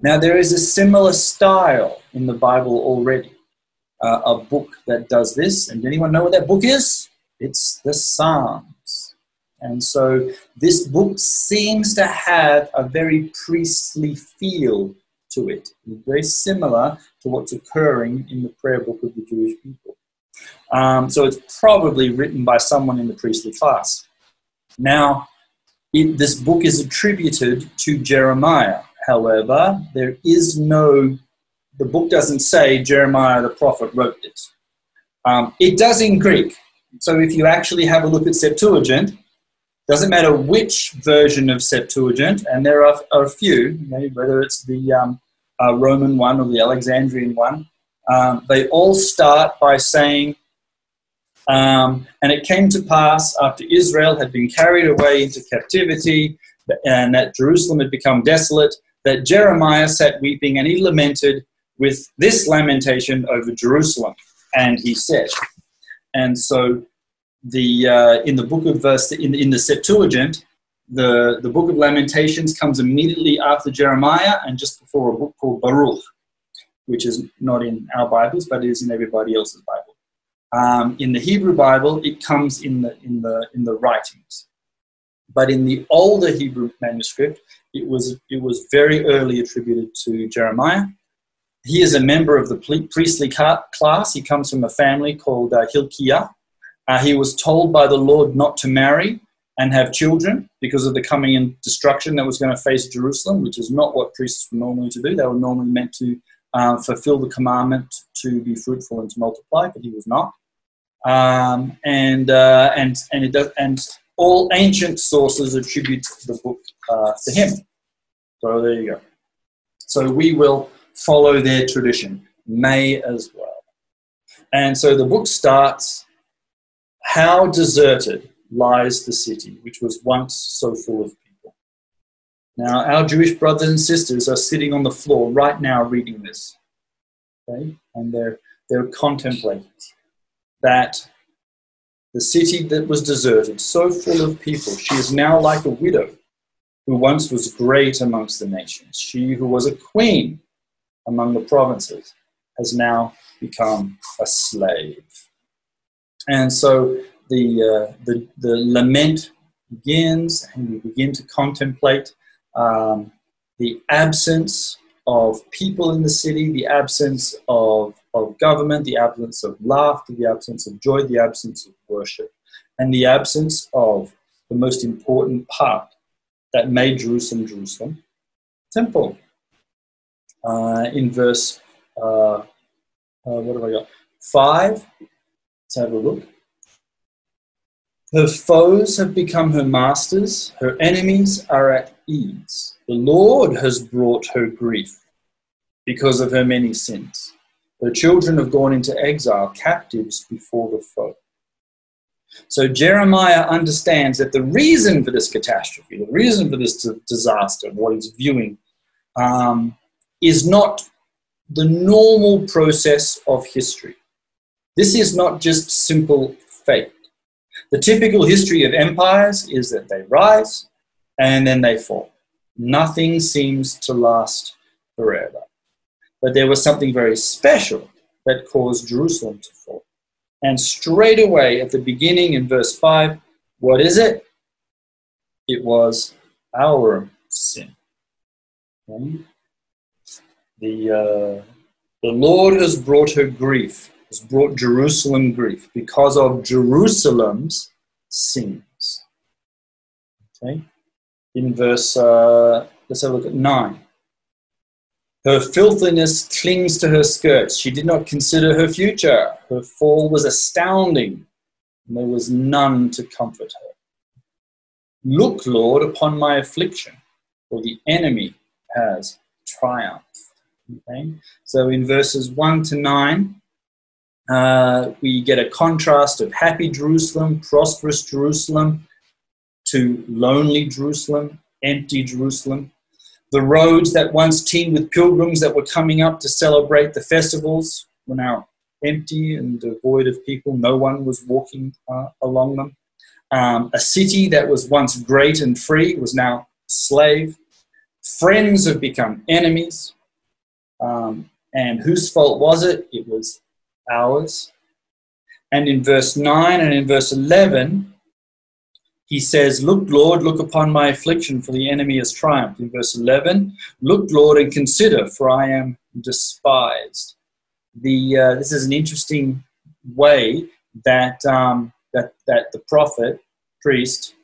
Now, there is a similar style in the Bible already, uh, a book that does this. And anyone know what that book is? It's the Psalms. And so this book seems to have a very priestly feel to it, very similar to what's occurring in the prayer book of the Jewish people. Um, so it's probably written by someone in the priestly class. Now, it, this book is attributed to Jeremiah however, there is no, the book doesn't say Jeremiah the prophet wrote this. Um, it does in Greek. So if you actually have a look at Septuagint, doesn't matter which version of Septuagint, and there are, are a few, whether it's the um, uh, Roman one or the Alexandrian one, um, they all start by saying, um, and it came to pass after Israel had been carried away into captivity and that Jerusalem had become desolate, that Jeremiah sat weeping and he lamented with this lamentation over Jerusalem. And he said, and so the uh, in the book of verse in, in the Septuagint, the, the book of Lamentations comes immediately after Jeremiah and just before a book called Baruch, which is not in our Bibles, but is in everybody else's Bible. Um, in the Hebrew Bible, it comes in the in the in the writings, but in the older Hebrew manuscript, it was, it was very early attributed to Jeremiah. He is a member of the priestly class. He comes from a family called uh, Hilkiah. Uh, he was told by the Lord not to marry and have children because of the coming in destruction that was going to face Jerusalem, which is not what priests were normally to do. They were normally meant to uh, fulfill the commandment to be fruitful and to multiply, but he was not. Um, and uh, and and it does, and all ancient sources attribute the book uh, to him. So there you go. So we will follow their tradition, may as well. And so the book starts How deserted lies the city, which was once so full of people. Now, our Jewish brothers and sisters are sitting on the floor right now reading this. Okay? And they're, they're contemplating that the city that was deserted, so full of people, she is now like a widow who once was great amongst the nations. She who was a queen among the provinces has now become a slave. And so the, uh, the, the lament begins, and we begin to contemplate um, the absence of people in the city, the absence of, of government, the absence of laughter, the absence of joy, the absence of worship, and the absence of the most important part that made Jerusalem Jerusalem temple. Uh, in verse, uh, uh, what have I got? Five, Let's have a look. Her foes have become her masters, her enemies are at ease. The Lord has brought her grief because of her many sins. Her children have gone into exile, captives before the foe. So Jeremiah understands that the reason for this catastrophe, the reason for this disaster, what he's viewing, um, is not the normal process of history. This is not just simple fate. The typical history of empires is that they rise and then they fall. Nothing seems to last forever. But there was something very special that caused Jerusalem to fall. And straight away at the beginning in verse 5, what is it? It was our sin. Okay? The, uh, the Lord has brought her grief, has brought Jerusalem grief because of Jerusalem's sins. Okay? In verse, uh, let's have a look at 9. Her filthiness clings to her skirts. She did not consider her future. Her fall was astounding, and there was none to comfort her. Look, Lord, upon my affliction, for the enemy has triumphed. Okay? So in verses 1 to 9, uh, we get a contrast of happy Jerusalem, prosperous Jerusalem, to lonely Jerusalem, empty Jerusalem. The roads that once teemed with pilgrims that were coming up to celebrate the festivals were now empty and devoid of people. No one was walking uh, along them. Um, a city that was once great and free was now slave. Friends have become enemies. Um, and whose fault was it? It was ours. And in verse 9 and in verse 11, he says, Look, Lord, look upon my affliction, for the enemy has triumphed. In verse 11, Look, Lord, and consider, for I am despised. The, uh, this is an interesting way that, um, that, that the prophet, priest,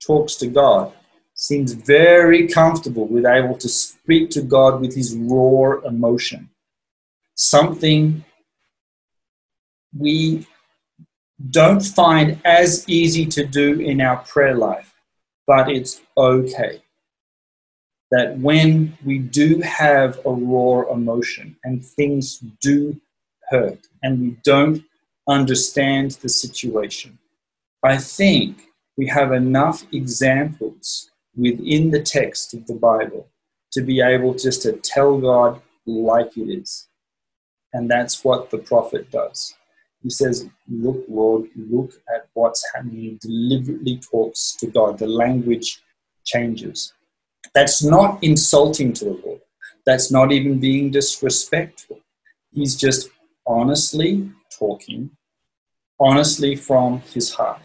talks to God. Seems very comfortable with able to speak to God with his raw emotion. Something we don't find as easy to do in our prayer life, but it's okay. That when we do have a raw emotion and things do hurt and we don't understand the situation, I think we have enough examples within the text of the Bible to be able just to tell God like it is. And that's what the prophet does. He says, Look, Lord, look at what's happening. He deliberately talks to God. The language changes. That's not insulting to the Lord. That's not even being disrespectful. He's just honestly talking, honestly from his heart.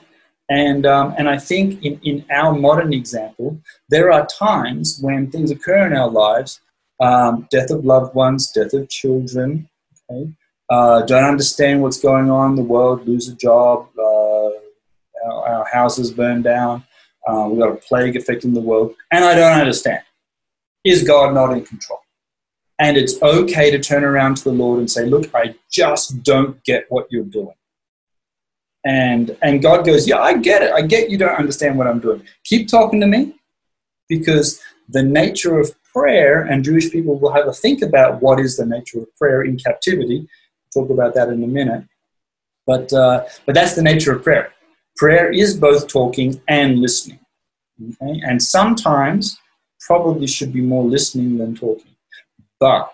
And, um, and I think in, in our modern example, there are times when things occur in our lives um, death of loved ones, death of children, okay? Uh, don't understand what's going on in the world, lose a job, uh, our, our, houses burn down, uh, we've got a plague affecting the world, and I don't understand. Is God not in control? And it's okay to turn around to the Lord and say, Look, I just don't get what you're doing. And, and God goes, Yeah, I get it. I get you don't understand what I'm doing. Keep talking to me because the nature of prayer, and Jewish people will have a think about what is the nature of prayer in captivity talk about that in a minute. But, uh, but that's the nature of prayer. Prayer is both talking and listening. Okay? And sometimes probably should be more listening than talking. But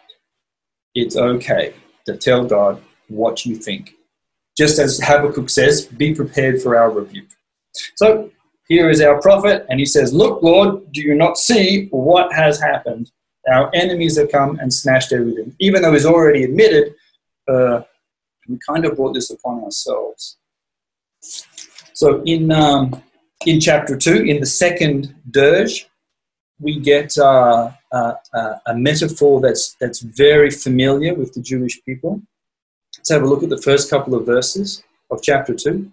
it's okay to tell God what you think. Just as Habakkuk says, be prepared for our rebuke. So here is our prophet, and he says, Look, Lord, do you not see what has happened? Our enemies have come and snatched everything. Even though he's already admitted uh, we kind of brought this upon ourselves. So in um, in chapter two, in the second dirge, we get uh, uh, uh, a metaphor that's that's very familiar with the Jewish people. Let's have a look at the first couple of verses of chapter two.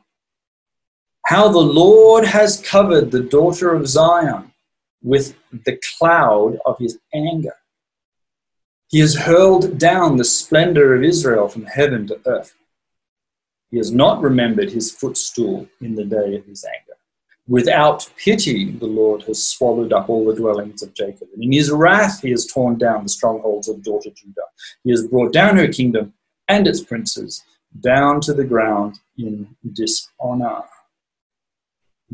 How the Lord has covered the daughter of Zion with the cloud of his anger. He has hurled down the splendor of Israel from heaven to earth. He has not remembered his footstool in the day of his anger. Without pity, the Lord has swallowed up all the dwellings of Jacob. And in his wrath, he has torn down the strongholds of daughter Judah. He has brought down her kingdom and its princes down to the ground in dishonor.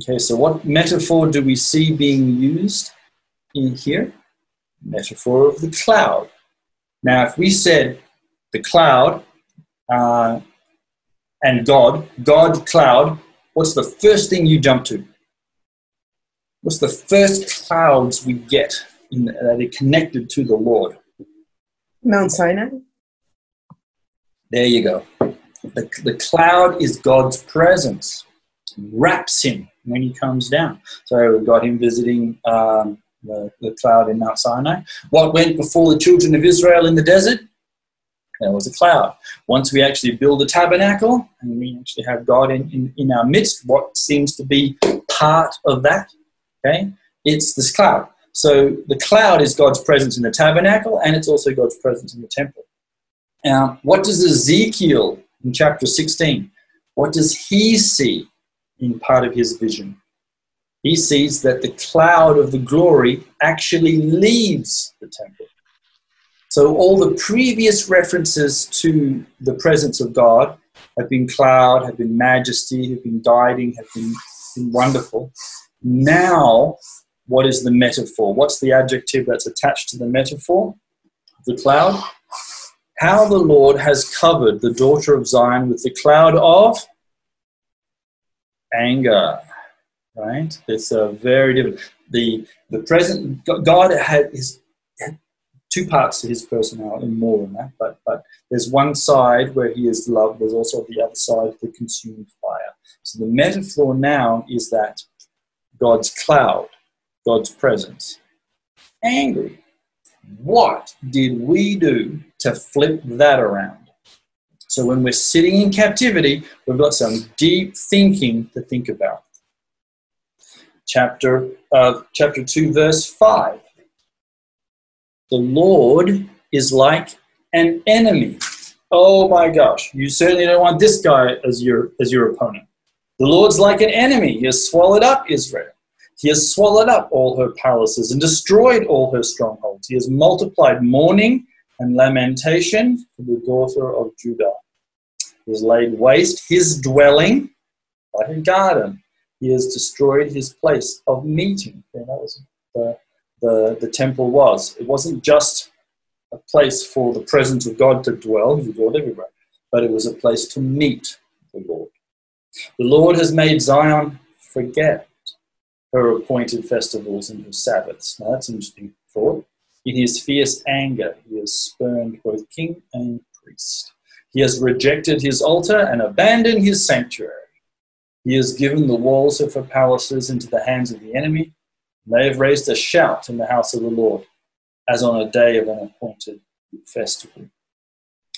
Okay, so what metaphor do we see being used in here? Metaphor of the cloud. Now, if we said the cloud uh, and God, God, cloud, what's the first thing you jump to? What's the first clouds we get in, that are connected to the Lord? Mount Sinai. There you go. The, the cloud is God's presence, wraps him when he comes down. So we've got him visiting um, the, the cloud in Mount Sinai. What went before the children of Israel in the desert? There was a cloud. Once we actually build a tabernacle and we actually have God in, in, in our midst, what seems to be part of that? Okay, it's this cloud. So the cloud is God's presence in the tabernacle and it's also God's presence in the temple. Now, what does Ezekiel in chapter 16, what does he see in part of his vision? He sees that the cloud of the glory actually leaves the temple. So all the previous references to the presence of God have been cloud, have been majesty, have been guiding, have been, been wonderful. Now, what is the metaphor? What's the adjective that's attached to the metaphor? The cloud how the Lord has covered the daughter of Zion with the cloud of anger. Right? It's a very different. The the present God had his two parts to his personality, more than that, but but there's one side where he is love, there's also the other side, the consumed fire. So the metaphor now is that God's cloud, God's presence, angry. What did we do to flip that around? So when we're sitting in captivity, we've got some deep thinking to think about. Chapter, uh, chapter 2, verse 5. The Lord is like an enemy. Oh my gosh, you certainly don't want this guy as your, as your opponent. The Lord's like an enemy. He has swallowed up Israel. He has swallowed up all her palaces and destroyed all her strongholds. He has multiplied mourning and lamentation for the daughter of Judah. He has laid waste his dwelling like a garden. He has destroyed his place of meeting. that was the, the, the temple was. It wasn't just a place for the presence of God to dwell, he dwelled everywhere, but it was a place to meet the Lord. The Lord has made Zion forget her appointed festivals and her Sabbaths. Now that's an interesting thought. In his fierce anger, he has spurned both king and priest. He has rejected his altar and abandoned his sanctuary. He has given the walls of her palaces into the hands of the enemy. They have raised a shout in the house of the Lord, as on a day of an appointed festival.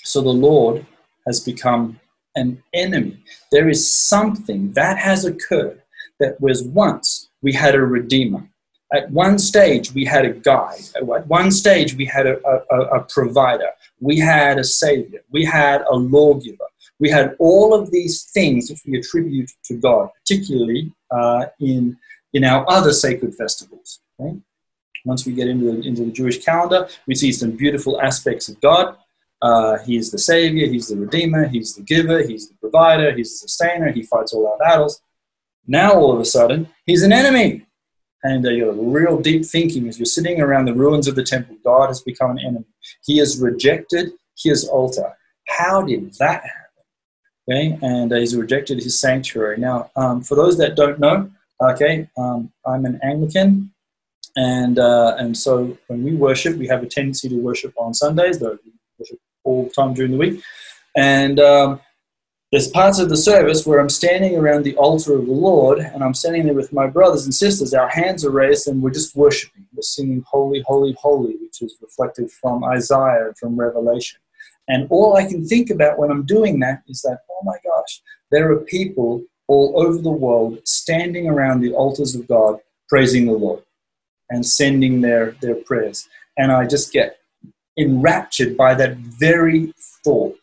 So the Lord has become an enemy. There is something that has occurred that was once we had a redeemer. At one stage, we had a guide. At one stage, we had a, a, a provider. We had a savior. We had a lawgiver. We had all of these things which we attribute to God, particularly uh, in, in our other sacred festivals. Okay? Once we get into the, into the Jewish calendar, we see some beautiful aspects of God. Uh, is the savior, he's the redeemer, he's the giver, he's the provider, he's the sustainer, he fights all our battles. Now, all of a sudden, he's an enemy. And uh, you have real deep thinking as you're sitting around the ruins of the temple. God has become an enemy. He has rejected his altar. How did that happen? Okay, and uh, he's rejected his sanctuary. Now, um, for those that don't know, okay, um, I'm an Anglican, and uh, and so when we worship, we have a tendency to worship on Sundays, though we worship all the time during the week, and um, there's parts of the service where I'm standing around the altar of the Lord and I'm standing there with my brothers and sisters. Our hands are raised and we're just worshiping. We're singing Holy, Holy, Holy, which is reflected from Isaiah and from Revelation. And all I can think about when I'm doing that is that, oh my gosh, there are people all over the world standing around the altars of God praising the Lord and sending their, their prayers. And I just get enraptured by that very thought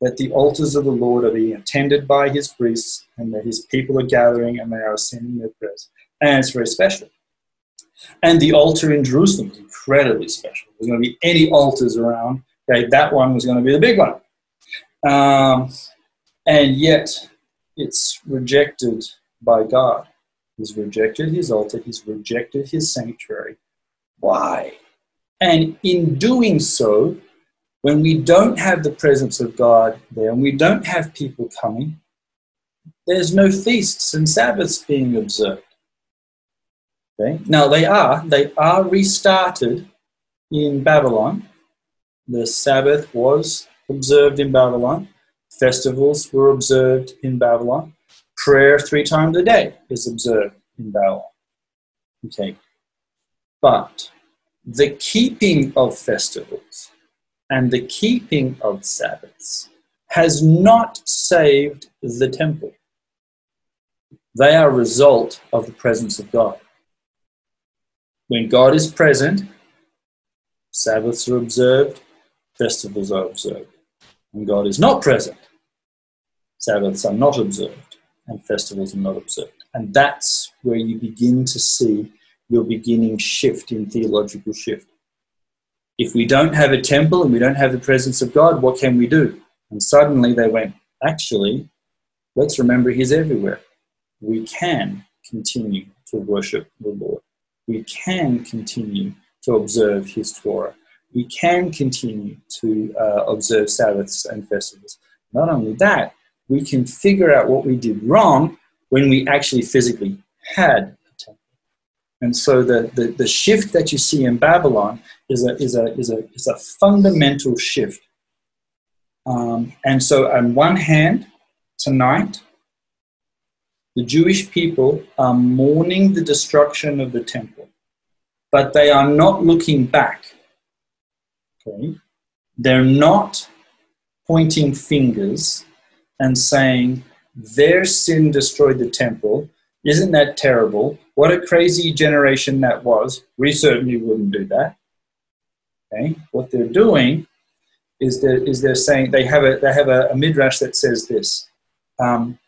that the altars of the Lord are being attended by his priests and that his people are gathering and they are sending their prayers. And it's very special. And the altar in Jerusalem is incredibly special. There's going to be any altars around. Okay, that one was going to be the big one. Um, and yet, it's rejected by God. He's rejected his altar, he's rejected his sanctuary. Why? And in doing so, when we don't have the presence of God there and we don't have people coming, there's no feasts and Sabbaths being observed. Okay? Now they are, they are restarted in Babylon. The Sabbath was observed in Babylon. Festivals were observed in Babylon. Prayer three times a day is observed in Babylon. Okay. But the keeping of festivals and the keeping of Sabbaths has not saved the temple. They are a result of the presence of God. When God is present, Sabbaths are observed, festivals are observed. When God is not present, Sabbaths are not observed, and festivals are not observed. And that's where you begin to see your beginning shift in theological shift. If we don't have a temple and we don't have the presence of God, what can we do? And suddenly they went, actually, let's remember He's everywhere. We can continue to worship the Lord. We can continue to observe His Torah. We can continue to uh, observe Sabbaths and festivals. Not only that, we can figure out what we did wrong when we actually physically had a temple. And so the, the, the shift that you see in Babylon is a, is a, is a, is a fundamental shift. Um, and so, on one hand, tonight, the Jewish people are mourning the destruction of the temple, but they are not looking back. They're not pointing fingers and saying, their sin destroyed the temple. Isn't that terrible? What a crazy generation that was. We certainly wouldn't do that. Okay? What they're doing is they're, is they're saying they have a, they have a, a midrash that says this. Um,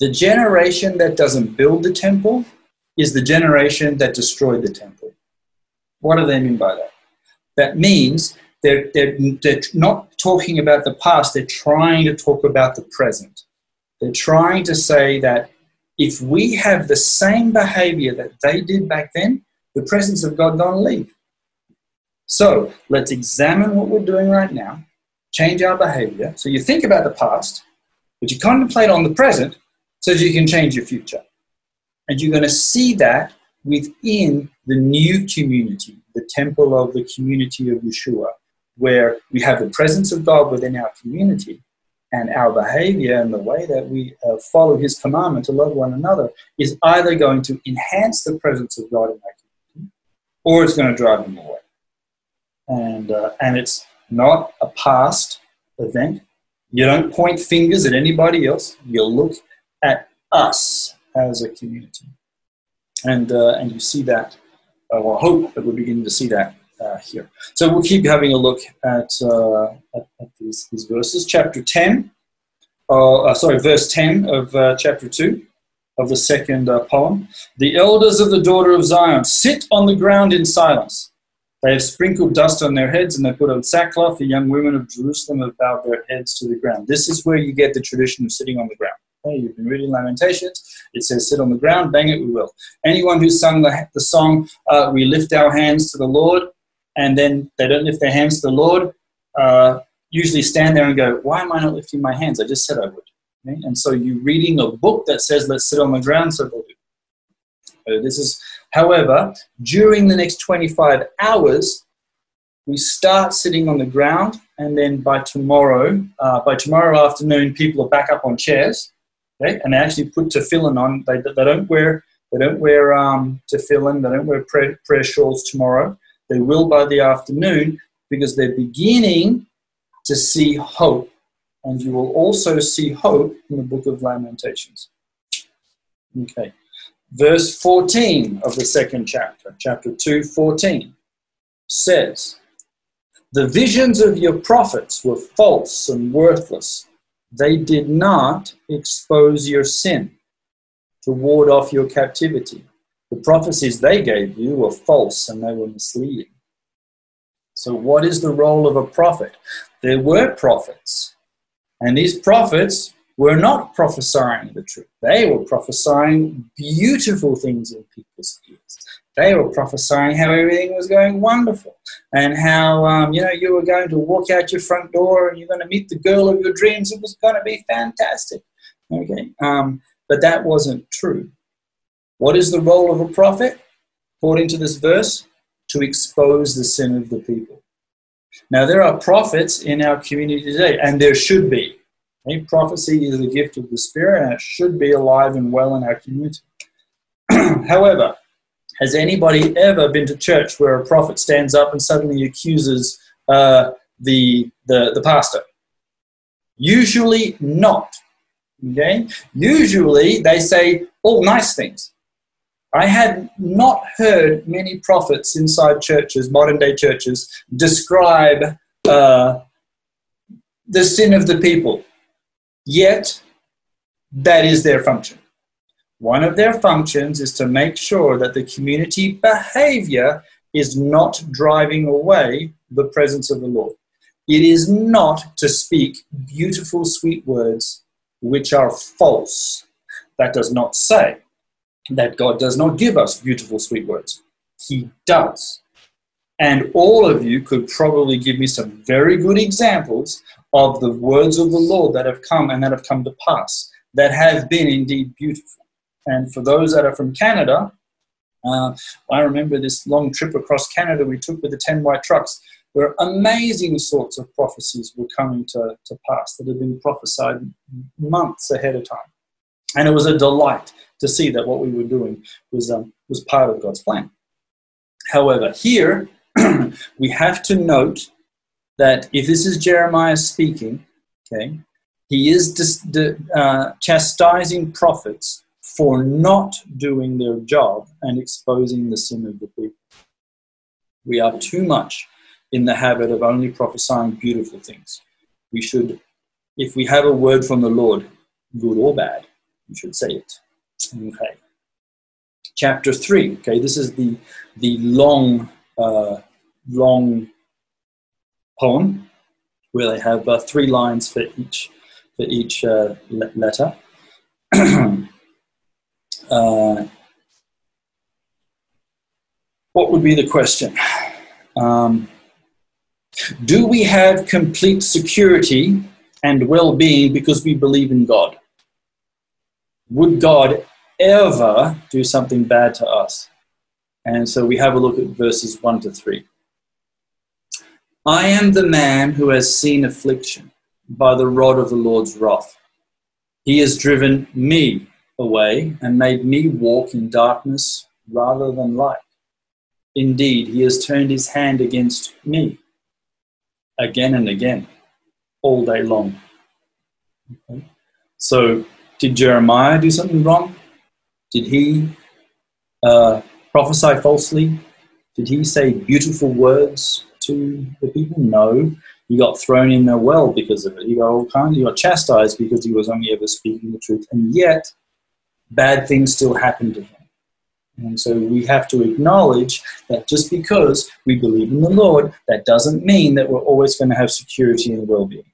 the generation that doesn't build the temple is the generation that destroyed the temple. What do they mean by that? That means they're, they're, they're not talking about the past, they're trying to talk about the present. They're trying to say that if we have the same behavior that they did back then, the presence of God don't leave. So let's examine what we're doing right now, change our behavior. So you think about the past, but you contemplate on the present so that you can change your future. And you're going to see that within the new community, the temple of the community of Yeshua, where we have the presence of God within our community, and our behavior and the way that we uh, follow His commandment to love one another is either going to enhance the presence of God in our community, or it's going to drive Him away. And uh, and it's not a past event. You don't point fingers at anybody else. You look at us as a community, and uh, and you see that. Uh, or hope that we're beginning to see that uh, here. So we'll keep having a look at, uh, at, at these, these, verses. Chapter 10, uh, uh sorry, verse 10 of uh, chapter 2 of the second poem. The elders of the daughter of Zion sit on the ground in silence. They have sprinkled dust on their heads and they put on sackcloth. The young women of Jerusalem have bowed their heads to the ground. This is where you get the tradition of sitting on the ground. Okay, you've been reading Lamentations. It says, sit on the ground, bang it, we will. Anyone who sung the, the song, We Lift Our Hands to the Lord, and then they don't lift their hands to the Lord, uh, usually stand there and go, Why am I not lifting my hands? I just said I would. Okay? And so you're reading a book that says, Let's sit on the ground, so they'll do. Uh, this is, however, during the next 25 hours, we start sitting on the ground, and then by tomorrow, uh, by tomorrow afternoon, people are back up on chairs, and they actually put tefillin on. They, they don't wear they don't wear um, tefillin. They don't wear prayer, prayer shawls tomorrow. They will by the afternoon because they're beginning to see hope. And you will also see hope in the book of Lamentations. Okay. Verse 14 of the second chapter, chapter 2, 14, says, The visions of your prophets were false and worthless. They did not expose your sin to ward off your captivity. The prophecies they gave you were false and they were misleading. So, what is the role of a prophet? There were prophets, and these prophets were not prophesying the truth. They were prophesying beautiful things in people's ears. They were prophesying how everything was going wonderful and how um, you know you were going to walk out your front door and you're going to meet the girl of your dreams. It was going to be fantastic. Okay, um, but that wasn't true. What is the role of a prophet? According to this verse, to expose the sin of the people. Now, there are prophets in our community today, and there should be. Okay? Prophecy is a gift of the Spirit, and it should be alive and well in our community. However, has anybody ever been to church where a prophet stands up and suddenly accuses uh, the, the, the pastor? Usually not. Okay? Usually they say all nice things. I had not heard many prophets inside churches, modern day churches, describe uh, the sin of the people. Yet, that is their function. One of their functions is to make sure that the community behavior is not driving away the presence of the Lord. It is not to speak beautiful, sweet words which are false. That does not say that God does not give us beautiful, sweet words. He does. And all of you could probably give me some very good examples of the words of the Lord that have come and that have come to pass, that have been indeed beautiful. And for those that are from Canada, uh, I remember this long trip across Canada we took with the 10 white trucks, where amazing sorts of prophecies were coming to, to pass that had been prophesied months ahead of time. And it was a delight to see that what we were doing was, um, was part of God's plan. However, here we have to note that if this is Jeremiah speaking, okay, he is dis- uh, chastising prophets for not doing their job and exposing the sin of the people. We are too much in the habit of only prophesying beautiful things. We should, if we have a word from the Lord, good or bad, we should say it. Okay. Chapter 3. Okay, this is the, the long, uh, long poem where they have uh, three lines for each, for each uh, letter. Uh, what would be the question? Um, do we have complete security and well being because we believe in God? Would God ever do something bad to us? And so we have a look at verses 1 to 3. I am the man who has seen affliction by the rod of the Lord's wrath. He has driven me away and made me walk in darkness rather than light. Indeed, he has turned his hand against me again and again, all day long. Okay. So did Jeremiah do something wrong? Did he uh, prophesy falsely? Did he say beautiful words to the people? No. He got thrown in a well because of it. He got all kinds. He got chastised because he was only ever speaking the truth, and yet bad things still happened to him. And so we have to acknowledge that just because we believe in the Lord, that doesn't mean that we're always going to have security and well-being.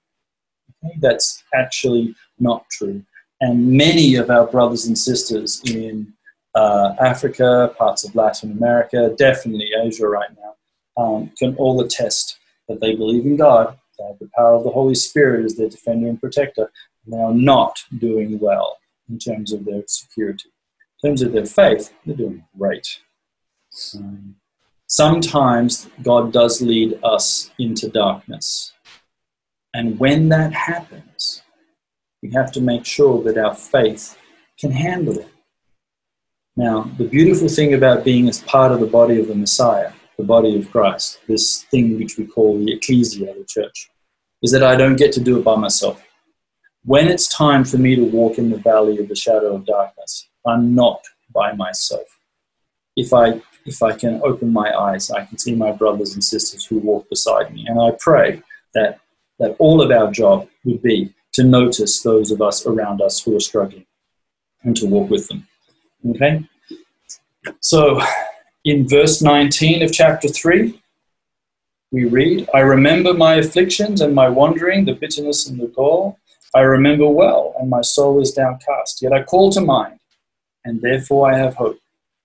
Okay? That's actually not true. And many of our brothers and sisters in uh, Africa, parts of Latin America, definitely Asia right now, um, can all attest that they believe in God, the power of the Holy Spirit as their defender and protector, and they are not doing well in terms of their security. In terms of their faith, they're doing great. Um, sometimes God does lead us into darkness. And when that happens, we have to make sure that our faith can handle it. Now, the beautiful thing about being as part of the body of the Messiah, the body of Christ, this thing which we call the ecclesia, the church, is that I don't get to do it by myself. When it's time for me to walk in the valley of the shadow of darkness, I'm not by myself. If I if I can open my eyes, I can see my brothers and sisters who walk beside me. And I pray that, that all of our job would be to notice those of us around us who are struggling and to walk with them. Okay? So, in verse 19 of chapter 3, we read, I remember my afflictions and my wandering, the bitterness and the gall. I remember well, and my soul is downcast. Yet I call to mind, and therefore I have hope,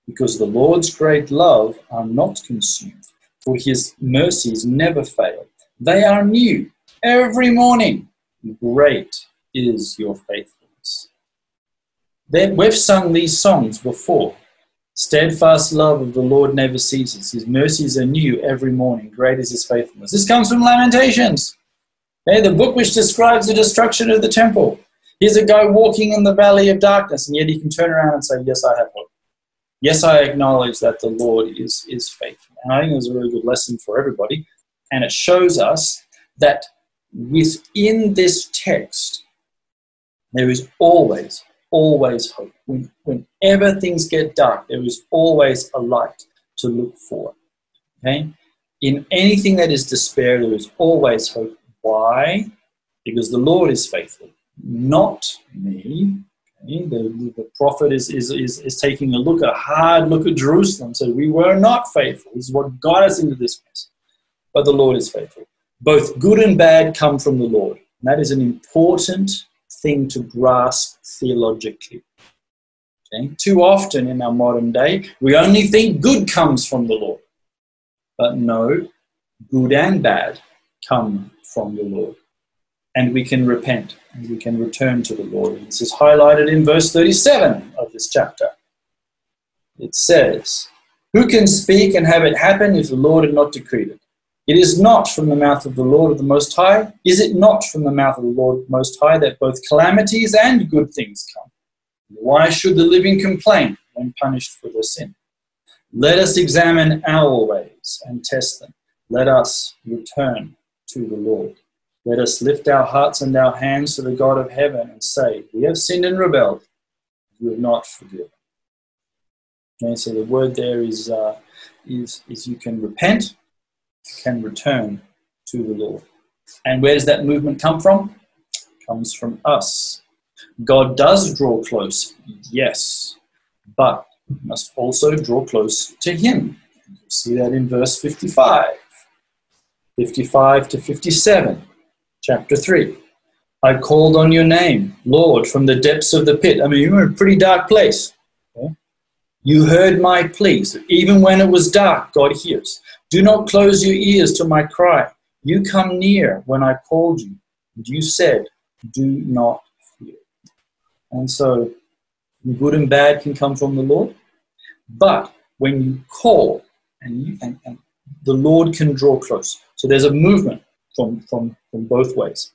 because the Lord's great love are not consumed, for his mercies never fail. They are new every morning. Great is your faithfulness. Then we've sung these songs before. Steadfast love of the Lord never ceases. His mercies are new every morning. Great is his faithfulness. This comes from Lamentations. Okay, the book which describes the destruction of the temple. Here's a guy walking in the valley of darkness, and yet he can turn around and say, Yes, I have hope. Yes, I acknowledge that the Lord is, is faithful. And I think it was a really good lesson for everybody. And it shows us that within this text, there is always, always hope. When, whenever things get dark, there is always a light to look for. Okay? In anything that is despair, there is always hope. Why? Because the Lord is faithful, not me. Okay? The, the prophet is, is, is, is taking a look, a hard look at Jerusalem. So we were not faithful. This is what got us into this mess. But the Lord is faithful. Both good and bad come from the Lord. And that is an important thing to grasp theologically. Okay? Too often in our modern day, we only think good comes from the Lord. But no, good and bad come from the Lord. And we can repent and we can return to the Lord. This is highlighted in verse 37 of this chapter. It says, Who can speak and have it happen if the Lord had not decreed it? It is not from the mouth of the Lord of the Most High, is it not from the mouth of the Lord Most High that both calamities and good things come? Why should the living complain when punished for their sin? Let us examine our ways and test them. Let us return to the Lord. Let us lift our hearts and our hands to the God of heaven and say, We have sinned and rebelled. You have not forgiven. And so the word there is, uh, is, is you can repent can return to the Lord. And where does that movement come from? It comes from us. God does draw close, yes, but must also draw close to Him. You see that in verse 55, 55 to 57, chapter 3. I called on your name, Lord, from the depths of the pit. I mean, you were in a pretty dark place. You heard my pleas. Even when it was dark, God hears. Do not close your ears to my cry. You come near when I called you, and you said, Do not fear. And so, good and bad can come from the Lord, but when you call, and, you, and, and the Lord can draw close. So there's a movement from, from, from both ways.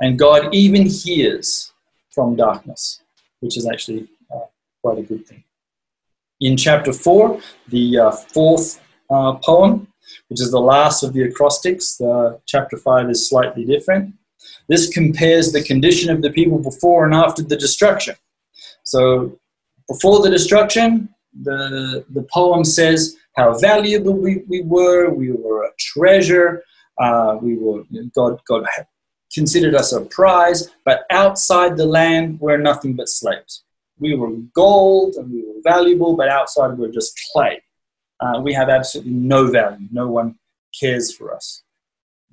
And God even hears from darkness, which is actually uh, quite a good thing. In chapter 4, the uh, fourth uh, poem, which is the last of the acrostics. chapter 5 is slightly different. This compares the condition of the people before and after the destruction. So, before the destruction, the, the poem says how valuable we, we were, we were a treasure, uh, we were, God, God considered us a prize, but outside the land, we're nothing but slaves. We were gold and we were valuable, but outside we're just clay uh, we have absolutely no value. No one cares for us.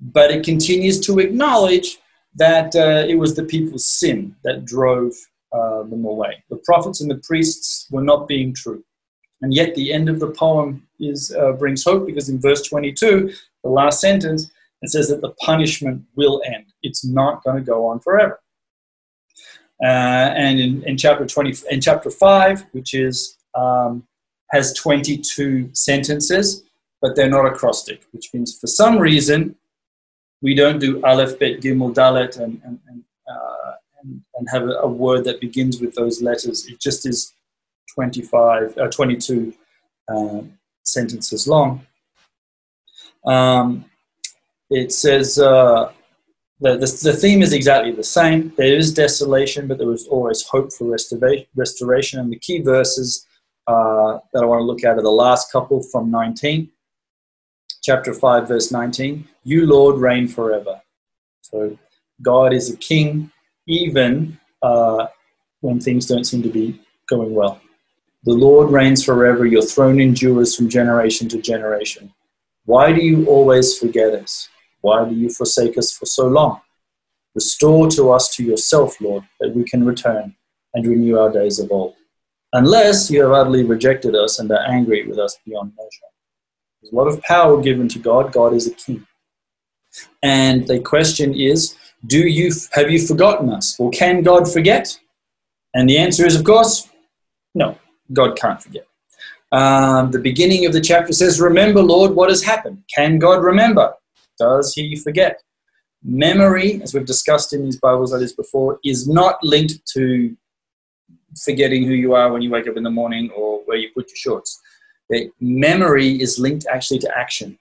But it continues to acknowledge that uh, it was the people's sin that drove uh, them away. The prophets and the priests were not being true. And yet, the end of the poem is, uh, brings hope because in verse 22, the last sentence, it says that the punishment will end. It's not going to go on forever. Uh, and in, in, chapter 20, in chapter 5, which is um, has 22 sentences, but they're not acrostic, which means for some reason we don't do Aleph, Bet, Gimel, Dalet, and, and, and, uh, and, and have a, word that begins with those letters. It just is 25, uh, 22 uh, sentences long. Um, it says uh, the, the, the, theme is exactly the same. There is desolation, but there is always hope for restoration. And the key verses uh, that I want to look at are the last couple from 19, chapter 5, verse 19. You, Lord, reign forever. So God is a king even uh, when things don't seem to be going well. The Lord reigns forever. Your throne endures from generation to generation. Why do you always forget us? Why do you forsake us for so long? Restore to us to yourself, Lord, that we can return and renew our days of old. Unless you have utterly rejected us and are angry with us beyond measure. There's a lot of power given to God. God is a king. And the question is, do you have you forgotten us? Or can God forget? And the answer is, of course, no. God can't forget. Um, the beginning of the chapter says, "Remember, Lord, what has happened." Can God remember? Does He forget? Memory, as we've discussed in these Bible studies before, is not linked to forgetting who you are when you wake up in the morning or where you put your shorts. The memory is linked actually to action.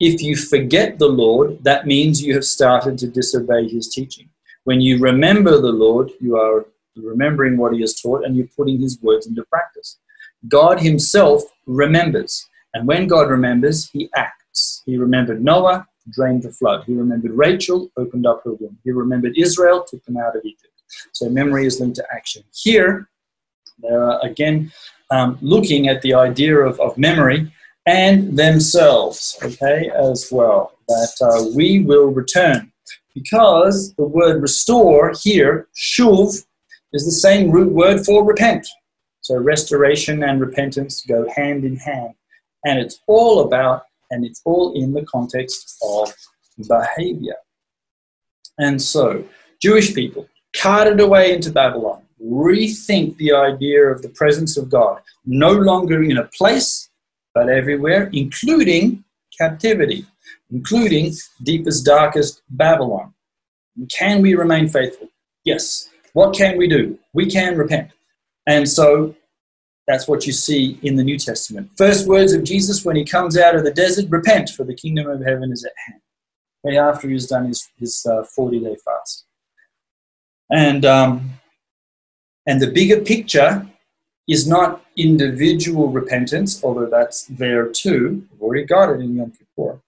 If you forget the Lord, that means you have started to disobey his teaching. When you remember the Lord, you are remembering what he has taught and you're putting his words into practice. God himself remembers. And when God remembers, he acts. He remembered Noah, drained the flood. He remembered Rachel, opened up her womb. He remembered Israel, took them out of Egypt. So memory is linked to action. Here, they're again um, looking at the idea of, of memory and themselves, okay, as well, that uh, we will return. Because the word restore here, shuv, is the same root word for repent. So restoration and repentance go hand in hand. And it's all about, and it's all in the context of behavior. And so, Jewish people, carted away into Babylon, rethink the idea of the presence of God, no longer in a place, but everywhere, including captivity, including deepest, darkest Babylon. Can we remain faithful? Yes. What can we do? We can repent. And so that's what you see in the New Testament. First words of Jesus when he comes out of the desert repent, for the kingdom of heaven is at hand. Right after he's done his, his uh, 40 day fast. And, um, and the bigger picture is not individual repentance, although that's there too. We've already got it in Yom Kippur.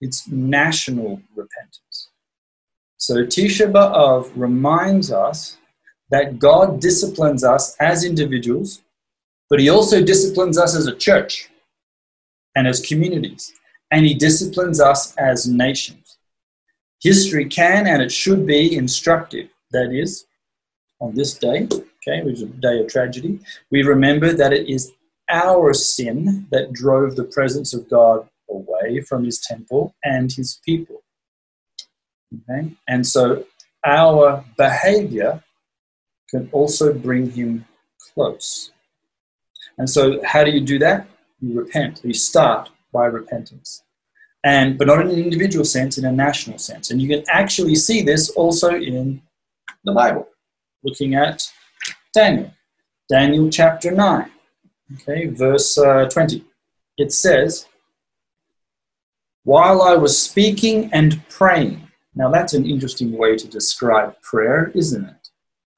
It's national repentance. So Tisha B'Av reminds us that God disciplines us as individuals, but He also disciplines us as a church and as communities, and He disciplines us as nations. History can and it should be instructive. That is, on this day, okay, which is a day of tragedy, we remember that it is our sin that drove the presence of God away from his temple and his people. Okay? And so our behavior can also bring him close. And so how do you do that? You repent. You start by repentance. And but not in an individual sense, in a national sense. And you can actually see this also in the Bible, looking at Daniel. Daniel chapter 9, okay, verse uh, 20. It says, While I was speaking and praying. Now that's an interesting way to describe prayer, isn't it?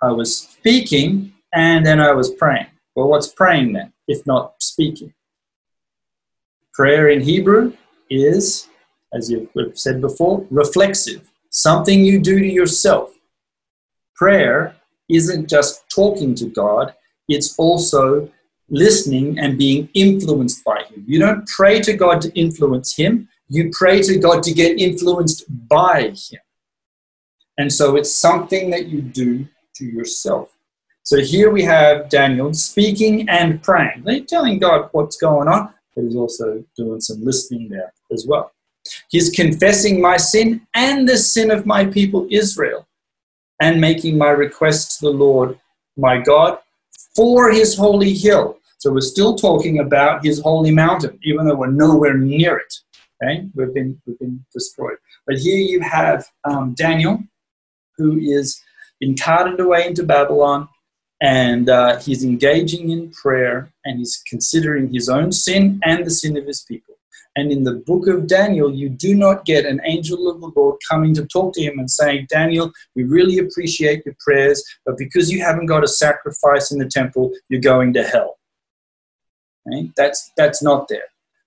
I was speaking and then I was praying. Well, what's praying then, if not speaking? Prayer in Hebrew is, as you've said before, reflexive, something you do to yourself prayer isn't just talking to God, it's also listening and being influenced by Him. You don't pray to God to influence Him, you pray to God to get influenced by Him. And so it's something that you do to yourself. So here we have Daniel speaking and praying. He's telling God what's going on, but he's also doing some listening there as well. He's confessing my sin and the sin of my people Israel and making my request to the Lord my God for his holy hill. So we're still talking about his holy mountain, even though we're nowhere near it. Okay, we've been we've been destroyed. But here you have um, Daniel, who is been carted away into Babylon, and uh, he's engaging in prayer, and he's considering his own sin and the sin of his people. And in the book of Daniel, you do not get an angel of the Lord coming to talk to him and saying, Daniel, we really appreciate your prayers, but because you haven't got a sacrifice in the temple, you're going to hell. Okay? That's, that's not there.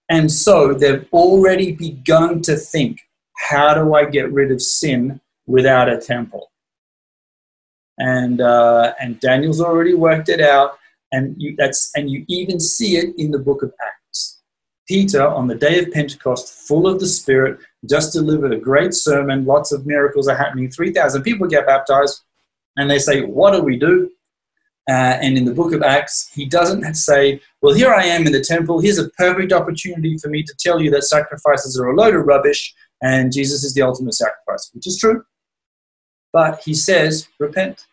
And so they've already begun to think how do I get rid of sin without a temple? And, uh, and Daniel's already worked it out, and you, that's, and you even see it in the book of Acts. Peter, on the day of Pentecost, full of the Spirit, just delivered a great sermon. Lots of miracles are happening. 3,000 people get baptized, and they say, What do we do? Uh, and in the book of Acts, he doesn't say, Well, here I am in the temple. Here's a perfect opportunity for me to tell you that sacrifices are a load of rubbish and Jesus is the ultimate sacrifice, which is true. But he says, Repent.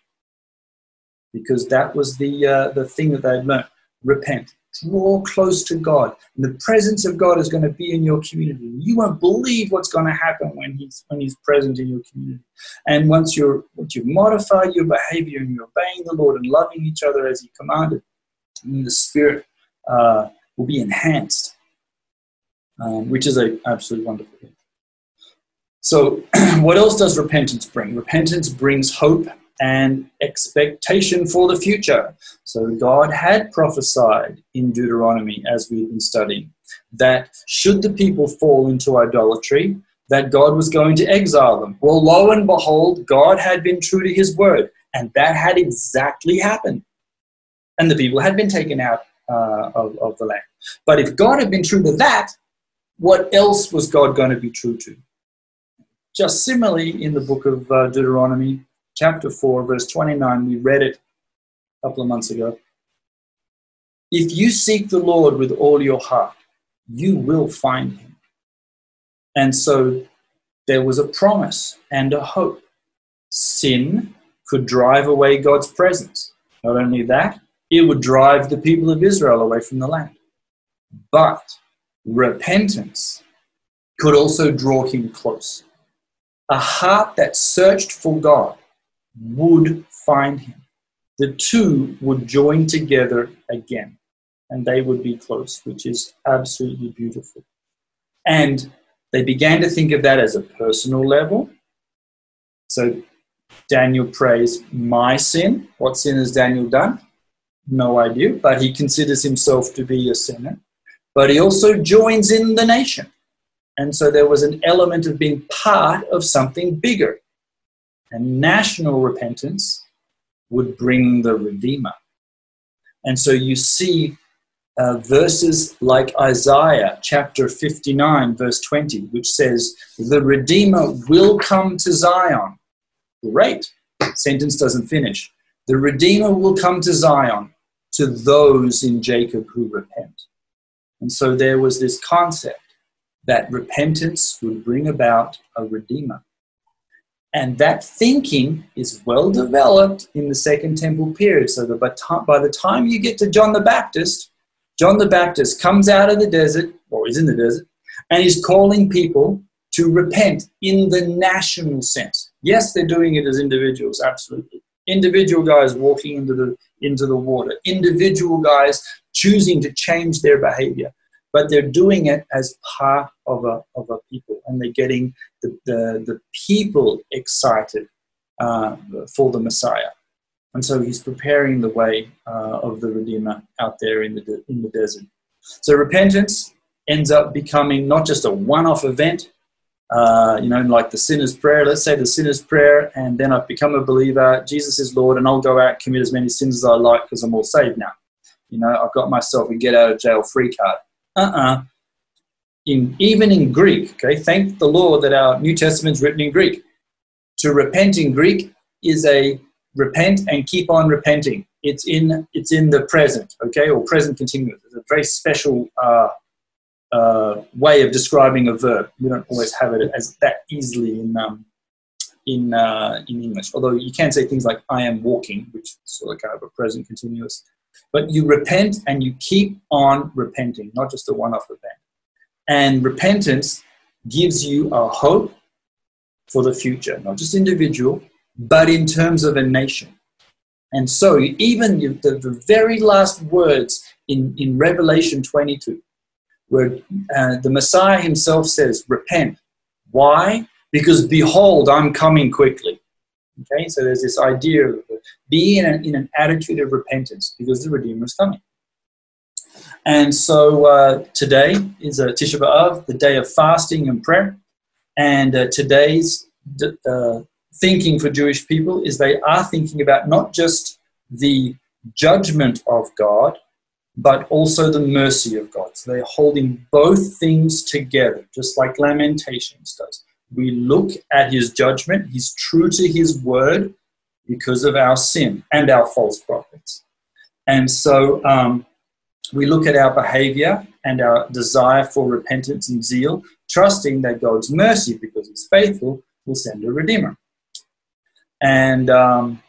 Because that was the, uh, the thing that they had learned. Repent. Draw close to God. And the presence of God is going to be in your community. You won't believe what's going to happen when He's when He's present in your community. And once you're once you've modified your behavior and you're obeying the Lord and loving each other as He commanded, and the Spirit uh, will be enhanced, um, which is a absolutely wonderful thing. So, what else does repentance bring? Repentance brings hope and expectation for the future. So God had prophesied in Deuteronomy, as we've been studying, that should the people fall into idolatry, that God was going to exile them. Well, lo and behold, God had been true to his word, and that had exactly happened. And the people had been taken out uh, of, of the land. But if God had been true to that, what else was God going to be true to? Just similarly, in the book of uh, Deuteronomy, chapter 4, verse 29, we read it a couple of months ago. If you seek the Lord with all your heart, you will find him. And so there was a promise and a hope. Sin could drive away God's presence. Not only that, it would drive the people of Israel away from the land. But repentance could also draw him close. A heart that searched for God would find him. The two would join together again and they would be close, which is absolutely beautiful. And they began to think of that as a personal level. So Daniel prays, My sin. What sin has Daniel done? No idea, but he considers himself to be a sinner. But he also joins in the nation. And so there was an element of being part of something bigger. And national repentance would bring the Redeemer. And so you see uh, verses like Isaiah chapter 59, verse 20, which says, The Redeemer will come to Zion. Great. Sentence doesn't finish. The Redeemer will come to Zion to those in Jacob who repent. And so there was this concept that repentance would bring about a Redeemer. And that thinking is well developed in the Second Temple period. So that by the time you get to John the Baptist, John the Baptist comes out of the desert, or is in the desert, and he's calling people to repent in the national sense. Yes, they're doing it as individuals, absolutely. Individual guys walking into the into the water, individual guys choosing to change their behavior but they're doing it as part of a, of a people and they're getting the, the, the people excited uh, for the Messiah. And so he's preparing the way uh, of the Redeemer out there in the, in the desert. So repentance ends up becoming not just a one off event, uh, you know, like the sinner's prayer. Let's say the sinner's prayer, and then I've become a believer. Jesus is Lord, and I'll go out commit as many sins as I like because I'm all saved now. You know, I've got myself a get out of jail free card uh-uh. In, even in Greek, okay, thank the Lord that our New Testament is written in Greek. To repent in Greek is a repent and keep on repenting. It's in, it's in the present, okay, or present continuous. It's a very special uh, uh, way of describing a verb. We don't always have it as that easily in, um, in, uh, in English. Although you can say things like I am walking, which is sort of kind of a present continuous. But you repent and you keep on repenting, not just a one off event. And repentance gives you a hope for the future, not just individual, but in terms of a nation. And so, even the, the very last words in, in Revelation 22, where uh, the Messiah himself says, Repent. Why? Because behold, I'm coming quickly. Okay, so there's this idea of be in an, in an attitude of repentance because the Redeemer is coming. And so uh, today is a Tisha B'Av, the day of fasting and prayer. And uh, today's uh, thinking for Jewish people is they are thinking about not just the judgment of God, but also the mercy of God. So they're holding both things together, just like Lamentations does. We look at his judgment, he's true to his word because of our sin and our false prophets. And so um, we look at our behavior and our desire for repentance and zeal, trusting that God's mercy, because he's faithful, will send a redeemer. And um,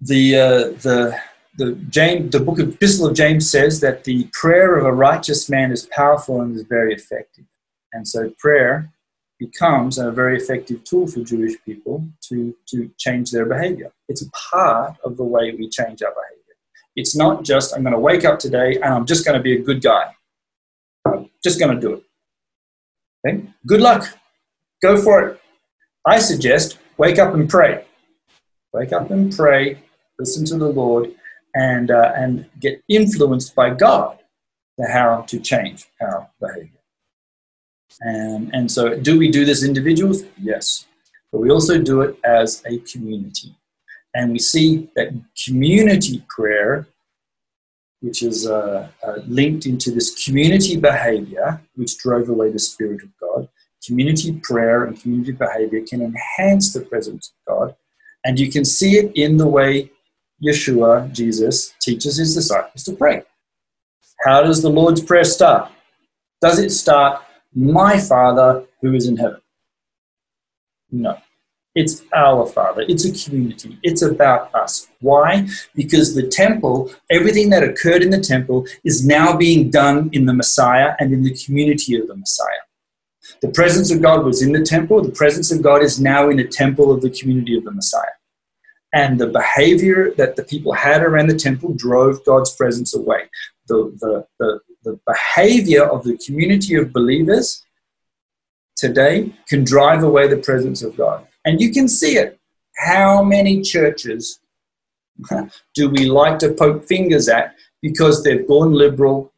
the, uh, the the James, the book of Epistle of James says that the prayer of a righteous man is powerful and is very effective. And so prayer becomes a very effective tool for Jewish people to, to change their behavior. It's a part of the way we change our behavior. It's not just, I'm going to wake up today and I'm just going to be a good guy. I'm just going to do it. Okay? Good luck. Go for it. I suggest wake up and pray. Wake up and pray, listen to the Lord, and, uh, and get influenced by God to how to change our behavior. And, and so, do we do this individuals? Yes. But we also do it as a community. And we see that community prayer, which is uh, uh, linked into this community behavior, which drove away the Spirit of God, community prayer and community behavior can enhance the presence of God. And you can see it in the way Yeshua, Jesus, teaches his disciples to pray. How does the Lord's Prayer start? Does it start, My Father who is in heaven? No. It's our Father. It's a community. It's about us. Why? Because the temple, everything that occurred in the temple, is now being done in the Messiah and in the community of the Messiah. The presence of God was in the temple. The presence of God is now in the temple of the community of the Messiah. And the behavior that the people had around the temple drove God's presence away. The, the, the, the behavior of the community of believers today can drive away the presence of God. And you can see it. How many churches do we like to poke fingers at because they've gone liberal,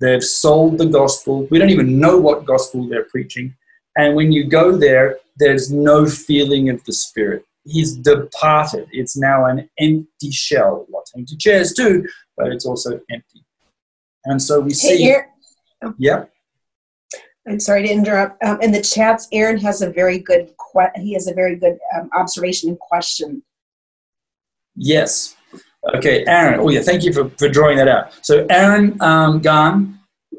they've sold the gospel, we don't even know what gospel they're preaching. And when you go there, there's no feeling of the Spirit he's departed. It's now an empty shell. Lots of empty chairs too, but it's also empty. And so we see. Hey, Aaron. Yeah. I'm sorry to interrupt. Um, in the chats, Aaron has a very good. Que- he has a very good um, observation and question. Yes. Okay, Aaron. Oh yeah, thank you for, for drawing that out. So Aaron um, Gan,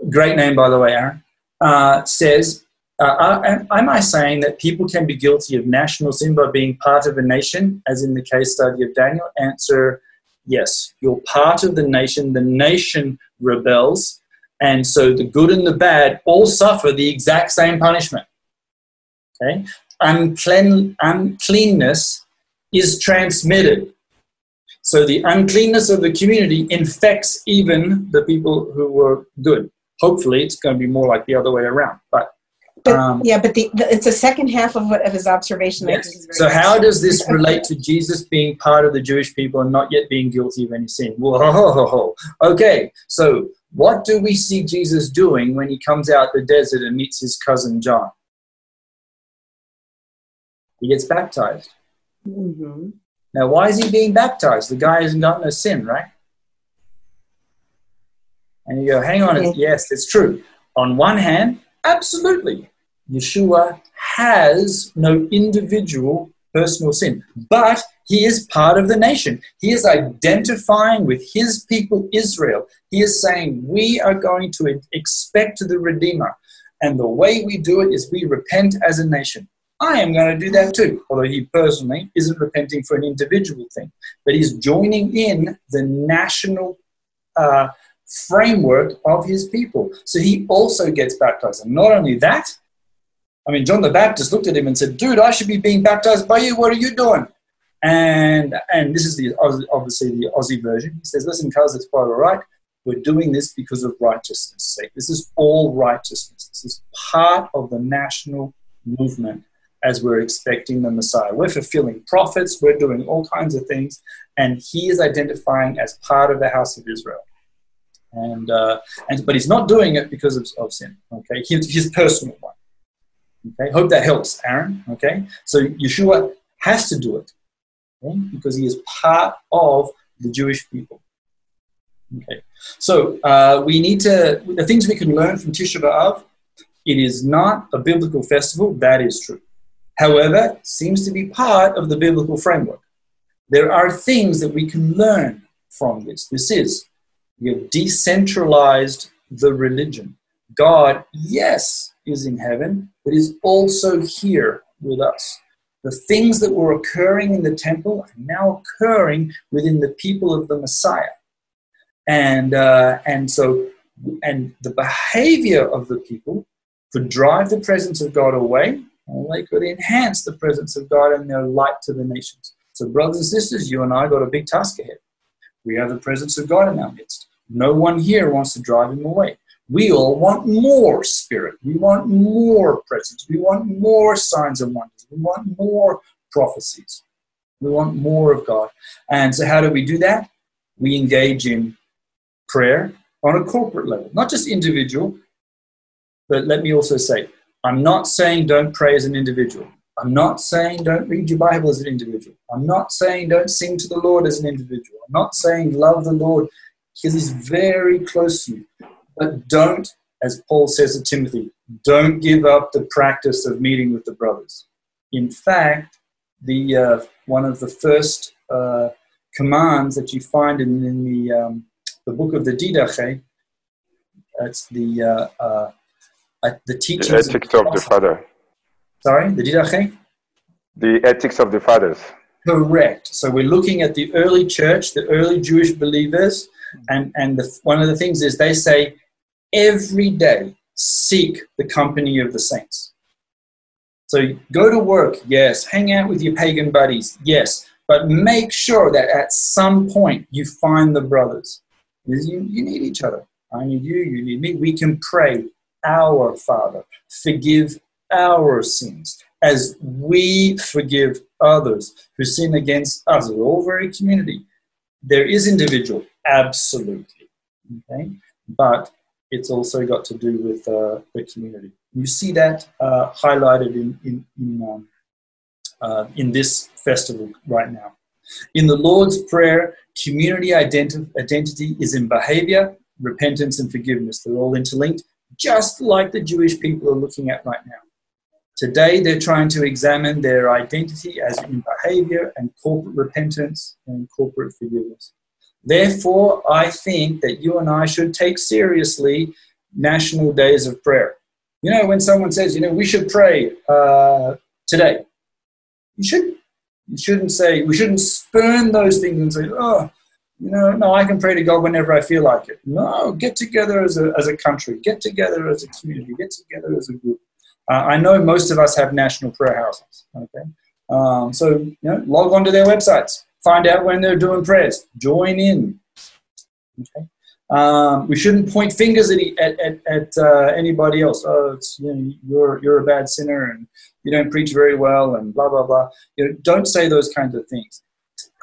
great name by the way, Aaron, uh, says uh, am I saying that people can be guilty of national sin by being part of a nation, as in the case study of Daniel? Answer yes. You're part of the nation. The nation rebels. And so the good and the bad all suffer the exact same punishment. Okay? Unclean, uncleanness is transmitted. So the uncleanness of the community infects even the people who were good. Hopefully, it's going to be more like the other way around. But but, um, yeah, but the, the, it's the second half of what of his observation. Yes. so, how does this relate to Jesus being part of the Jewish people and not yet being guilty of any sin? Whoa, okay. So, what do we see Jesus doing when he comes out the desert and meets his cousin John? He gets baptized. Mm-hmm. Now, why is he being baptized? The guy hasn't got no sin, right? And you go, hang on, okay. yes, it's true. On one hand, absolutely, Yeshua has no individual personal sin, but he is part of the nation. He is identifying with his people, Israel. He is saying, We are going to expect the Redeemer. And the way we do it is we repent as a nation. I am going to do that too, although he personally isn't repenting for an individual thing, but he's joining in the national uh, framework of his people. So he also gets baptized. And not only that, I mean, John the Baptist looked at him and said, Dude, I should be being baptized by you. What are you doing? And, and this is the obviously the Aussie version. He says, Listen, cuz, it's quite all right. We're doing this because of righteousness' sake. This is all righteousness. This is part of the national movement as we're expecting the Messiah. We're fulfilling prophets, we're doing all kinds of things, and he is identifying as part of the house of Israel. and uh, and but he's not doing it because of, of sin. Okay, his, his personal one. Okay, hope that helps, Aaron. Okay, so Yeshua has to do it okay? because he is part of the Jewish people. Okay, so uh, we need to the things we can learn from Tisha B'av. It is not a biblical festival. That is true. However, seems to be part of the biblical framework. There are things that we can learn from this. This is we have decentralized the religion. God, yes, is in heaven, but is also here with us. The things that were occurring in the temple are now occurring within the people of the Messiah. And, uh, and so, and the behavior of the people could drive the presence of God away, or they could enhance the presence of God and their light to the nations. So, brothers and sisters, you and I got a big task ahead. We have the presence of God in our midst. No one here wants to drive him away. We all want more spirit. We want more presence. We want more signs and wonders. We want more prophecies. We want more of God. And so, how do we do that? We engage in prayer on a corporate level, not just individual, but let me also say, I'm not saying don't pray as an individual. I'm not saying don't read your Bible as an individual. I'm not saying don't sing to the Lord as an individual. I'm not saying love the Lord because he's very close to you. But don't, as Paul says to Timothy, don't give up the practice of meeting with the brothers. In fact, the uh, one of the first uh, commands that you find in, in the um, the book of the Didache, that's the uh, uh the teachings the ethics of, of the father. Sorry, the Didache. The ethics of the fathers. Correct. So we're looking at the early church, the early Jewish believers, and and the, one of the things is they say every day seek the company of the saints. So go to work, yes. Hang out with your pagan buddies, yes. But make sure that at some point you find the brothers. You, you need each other. I need you, you need me. We can pray, Our Father, forgive our sins as we forgive others who sin against us. We're all very community. There is individual, absolutely. Okay? But it's also got to do with uh, the community. You see that uh, highlighted in, in, in, um, uh, in this festival right now. In the Lord's Prayer, community identi- identity is in behavior, repentance, and forgiveness. They're all interlinked, just like the Jewish people are looking at right now. Today, they're trying to examine their identity as in behavior and corporate repentance and corporate forgiveness. Therefore, I think that you and I should take seriously national days of prayer. You know, when someone says, you know, we should pray uh, today, you shouldn't. you shouldn't say we shouldn't spurn those things and say, oh, you know, no, I can pray to God whenever I feel like it. No, get together as a as a country, get together as a community, get together as a group. Uh, I know most of us have national prayer houses. Okay, um, so you know, log on to their websites Find out when they're doing prayers. Join in. Okay. Um, we shouldn't point fingers at at, at, uh, anybody else. Oh, it's you know, you're you're a bad sinner and you don't preach very well and blah blah blah. You know, don't say those kinds of things.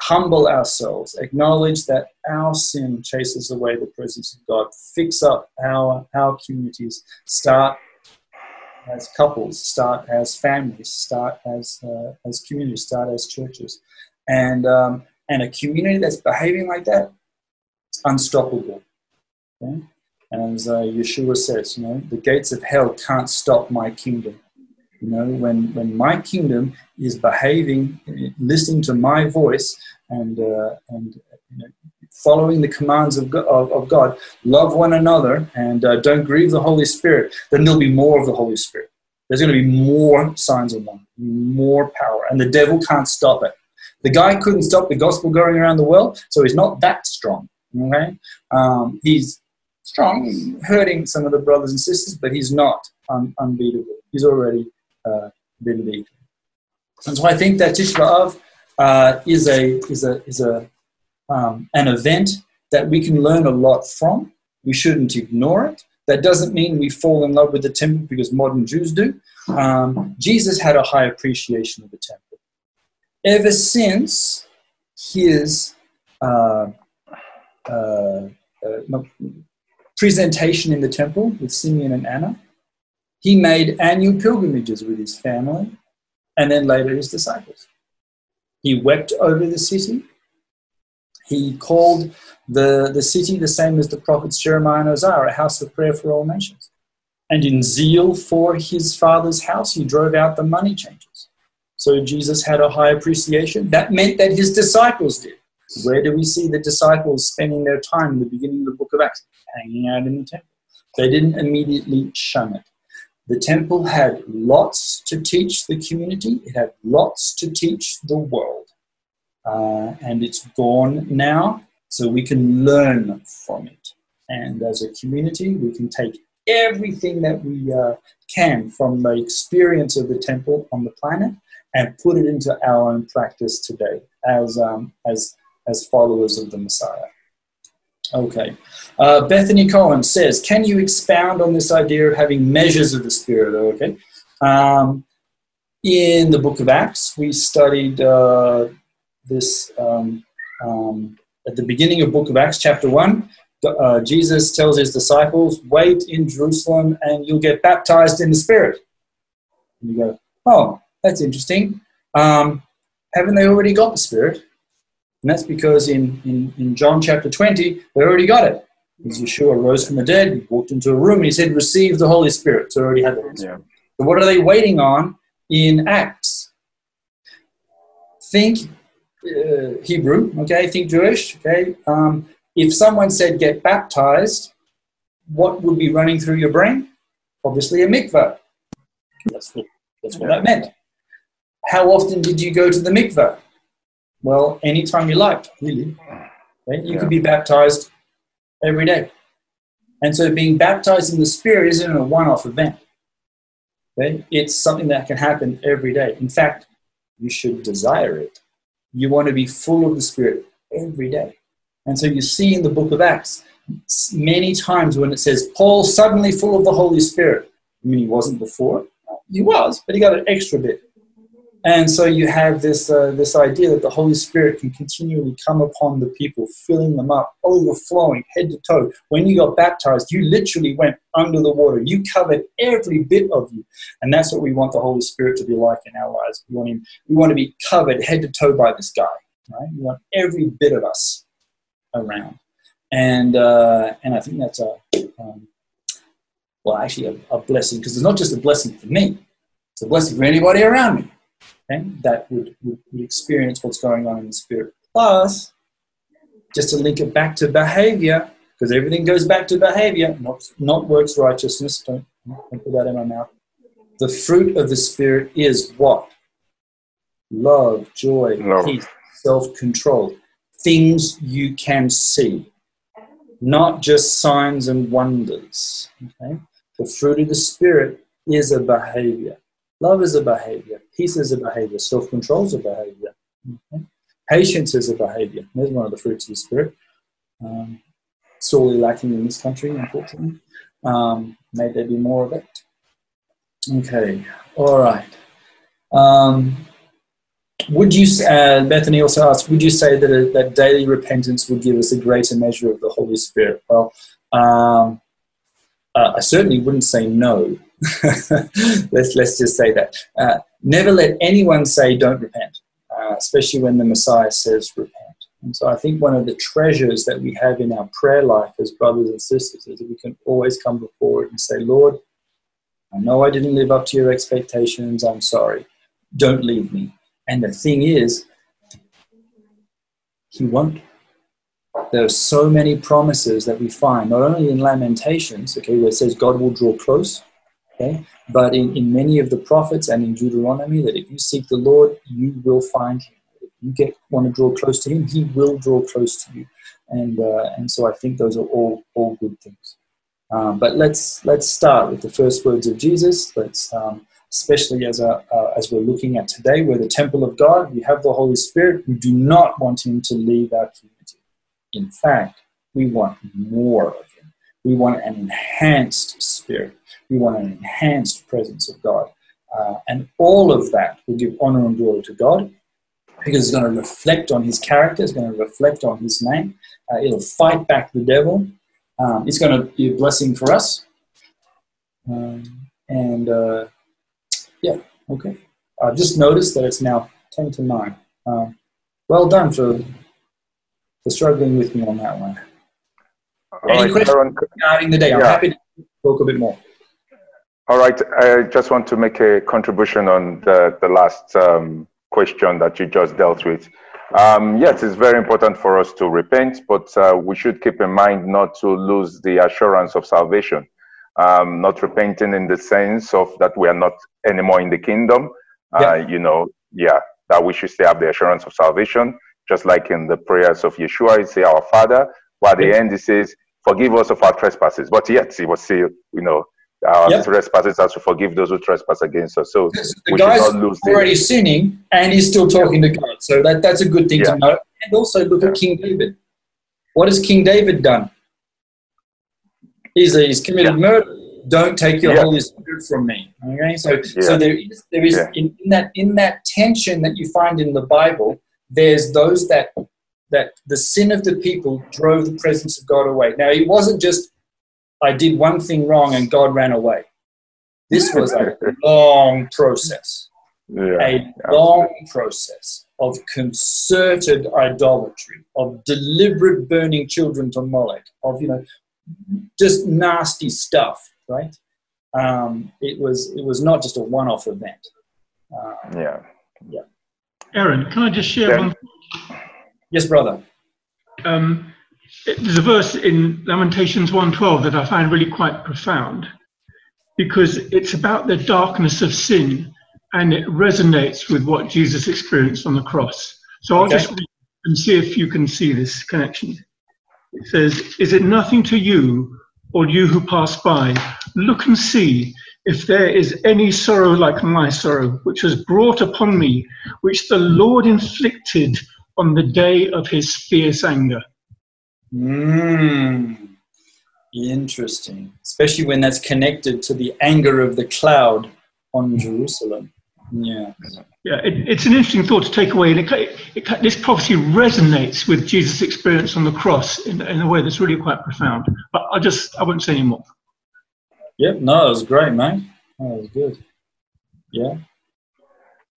Humble ourselves. Acknowledge that our sin chases away the presence of God. Fix up our our communities. Start as couples. Start as families. Start as uh, as communities. Start as churches and um, and a community that's behaving like that, it's unstoppable. Okay? And as uh, Yeshua says, you know, the gates of hell can't stop my kingdom. You know, when when my kingdom is behaving, listening to my voice, and uh, and you know, following the commands of God, of, of God, love one another, and uh, don't grieve the Holy Spirit, then there'll be more of the Holy Spirit. There's going to be more signs of wonder, more power, and the devil can't stop it. The guy couldn't stop the gospel going around the world, so he's not that strong. Okay, um, he's strong, hurting some of the brothers and sisters, but he's not un- unbeatable. He's already uh, been beaten. And so I think that Tisha B'av uh, is a is a is a um, an event that we can learn a lot from. We shouldn't ignore it. That doesn't mean we fall in love with the temple because modern Jews do. Um, Jesus had a high appreciation of the temple ever since his uh, uh, uh, presentation in the temple with Simeon and Anna. He made annual pilgrimages with his family and then later his disciples. He wept over the city. He called the, the city the same as the prophets Jeremiah and Hosea, a house of prayer for all nations. And in zeal for his father's house, he drove out the money changers. So Jesus had a high appreciation. That meant that his disciples did. Where do we see the disciples spending their time in the beginning of the book of Acts? Hanging out in the temple. They didn't immediately shun it. The temple had lots to teach the community, it had lots to teach the world. Uh, and it's gone now, so we can learn from it. And as a community, we can take everything that we uh, can from the experience of the temple on the planet and put it into our own practice today as, um, as, as followers of the Messiah. Okay. Uh, Bethany Cohen says, Can you expound on this idea of having measures of the Spirit? Okay. Um, in the book of Acts, we studied uh, this um, um, at the beginning of book of Acts, chapter 1. Uh, Jesus tells his disciples, Wait in Jerusalem and you'll get baptized in the Spirit. And you go, Oh, that's interesting. Um, haven't they already got the Spirit? And that's because in, in, in John chapter 20, they already got it. Because Yeshua rose from the dead, he walked into a room, and he said, Receive the Holy Spirit. So already had Spirit. Yeah. So what are they waiting on in Acts? Think uh, Hebrew, okay? Think Jewish, okay? Um, if someone said get baptized, what would be running through your brain? Obviously a mikveh. That's what, that's what that meant. How often did you go to the mikveh? Well, anytime you liked, really. Okay? You yeah. could be baptized every day. And so being baptized in the Spirit isn't a one off event. Okay? It's something that can happen every day. In fact, you should desire it. You want to be full of the Spirit every day. And so you see in the book of Acts many times when it says, Paul suddenly full of the Holy Spirit. I mean, he wasn't before. He was, but he got an extra bit. And so you have this, uh, this idea that the Holy Spirit can continually come upon the people, filling them up, overflowing head to toe. When you got baptized, you literally went under the water. You covered every bit of you. And that's what we want the Holy Spirit to be like in our lives. We want, him, we want to be covered head to toe by this guy. Right? We want every bit of us around. And, uh, and I think that's a, um, well, actually a, a blessing, because it's not just a blessing for me, it's a blessing for anybody around me okay, that would, would, would experience what's going on in the spirit. Plus, just to link it back to behavior, because everything goes back to behavior, not, not works righteousness. Don't, don't put that in my mouth. The fruit of the Spirit is what? Love, joy, Love. peace, self control. Things you can see, not just signs and wonders. Okay? The fruit of the Spirit is a behavior. Love is a behavior. Peace is a behavior. Self control is a behavior. Okay? Patience is a behavior. There's one of the fruits of the Spirit. Um, sorely lacking in this country, unfortunately. Um, may there be more of it. Okay, all right. Um, would you, uh, Bethany also asked, would you say that, a, that daily repentance would give us a greater measure of the Holy Spirit? Well, um, uh, I certainly wouldn't say no. let's let's just say that. Uh, never let anyone say don't repent, uh, especially when the Messiah says repent. And so I think one of the treasures that we have in our prayer life as brothers and sisters is that we can always come before it and say, Lord, I know I didn't live up to your expectations. I'm sorry. Don't leave me. And the thing is, He won't. There are so many promises that we find, not only in Lamentations, okay, where it says God will draw close, Okay? But in, in many of the prophets and in Deuteronomy, that if you seek the Lord, you will find him. If you get want to draw close to him, he will draw close to you. And uh, and so I think those are all all good things. Um, but let's let's start with the first words of Jesus. Let's um, especially as a, uh, as we're looking at today, we're the temple of God. We have the Holy Spirit. We do not want Him to leave our community. In fact, we want more of. We want an enhanced Spirit. We want an enhanced presence of God. Uh, and all of that will give honor and glory to God because it's going to reflect on his character, it's going to reflect on his name. Uh, it'll fight back the devil. um, it's going to be a blessing for us. Um, and uh, yeah, okay. I've just noticed that it's now 10 to 9. Um, well done for, for struggling with me on that one. All Any right, questions Aaron, regarding the day? I'm Yeah. happy to talk a bit more. All right, I just want to make a contribution on the, the last um, question that you just dealt with. Um, yes, it's very important for us to repent, but uh, we should keep in mind not to lose the assurance of salvation. Um, not repenting in the sense of that we are not anymore in the kingdom. Uh, Yeah. You know, yeah, that we should still have the assurance of salvation, just like in the prayers of Yeshua, he say, Our Father. While at the end, he says, Forgive us of our trespasses. But yet, he was still, you know, our Yep. trespasses as to forgive those who trespass against us. So The guy's not lose the already sinning and he's still talking to God. So that, that's a good thing Yeah. to know. And also look at King David. What has King David done? He's, he's committed murder. Don't take your Yeah. Holy Spirit from me. Okay, so Yeah. so there is there is Yeah. in, in that in that tension that you find in the Bible, there's those that that the sin of the people drove the presence of God away. Now it wasn't just I did one thing wrong and God ran away. This was a long process yeah, a long process of concerted idolatry, of deliberate burning children to Moloch, of you know, just nasty stuff, right? Um, it was it was not just a one-off event. Uh, yeah. Aaron, can I just share Yeah. one? Yes, brother. Um, there's a verse in Lamentations 1:12 that I find really quite profound because it's about the darkness of sin and it resonates with what Jesus experienced on the cross. So I'll Okay. just read and see if you can see this connection. It says, Is it nothing to you, or you who pass by? Look and see if there is any sorrow like my sorrow, which was brought upon me, which the Lord inflicted on the day of his fierce anger. Mm, interesting, especially when that's connected to the anger of the cloud on Jerusalem. Yeah. Yeah, it, it's an interesting thought to take away. And it, it, it, this prophecy resonates with Jesus' experience on the cross in, in a way that's really quite profound. But I just, I won't say any more. Yep. No, it was great, mate. That was good. Yeah.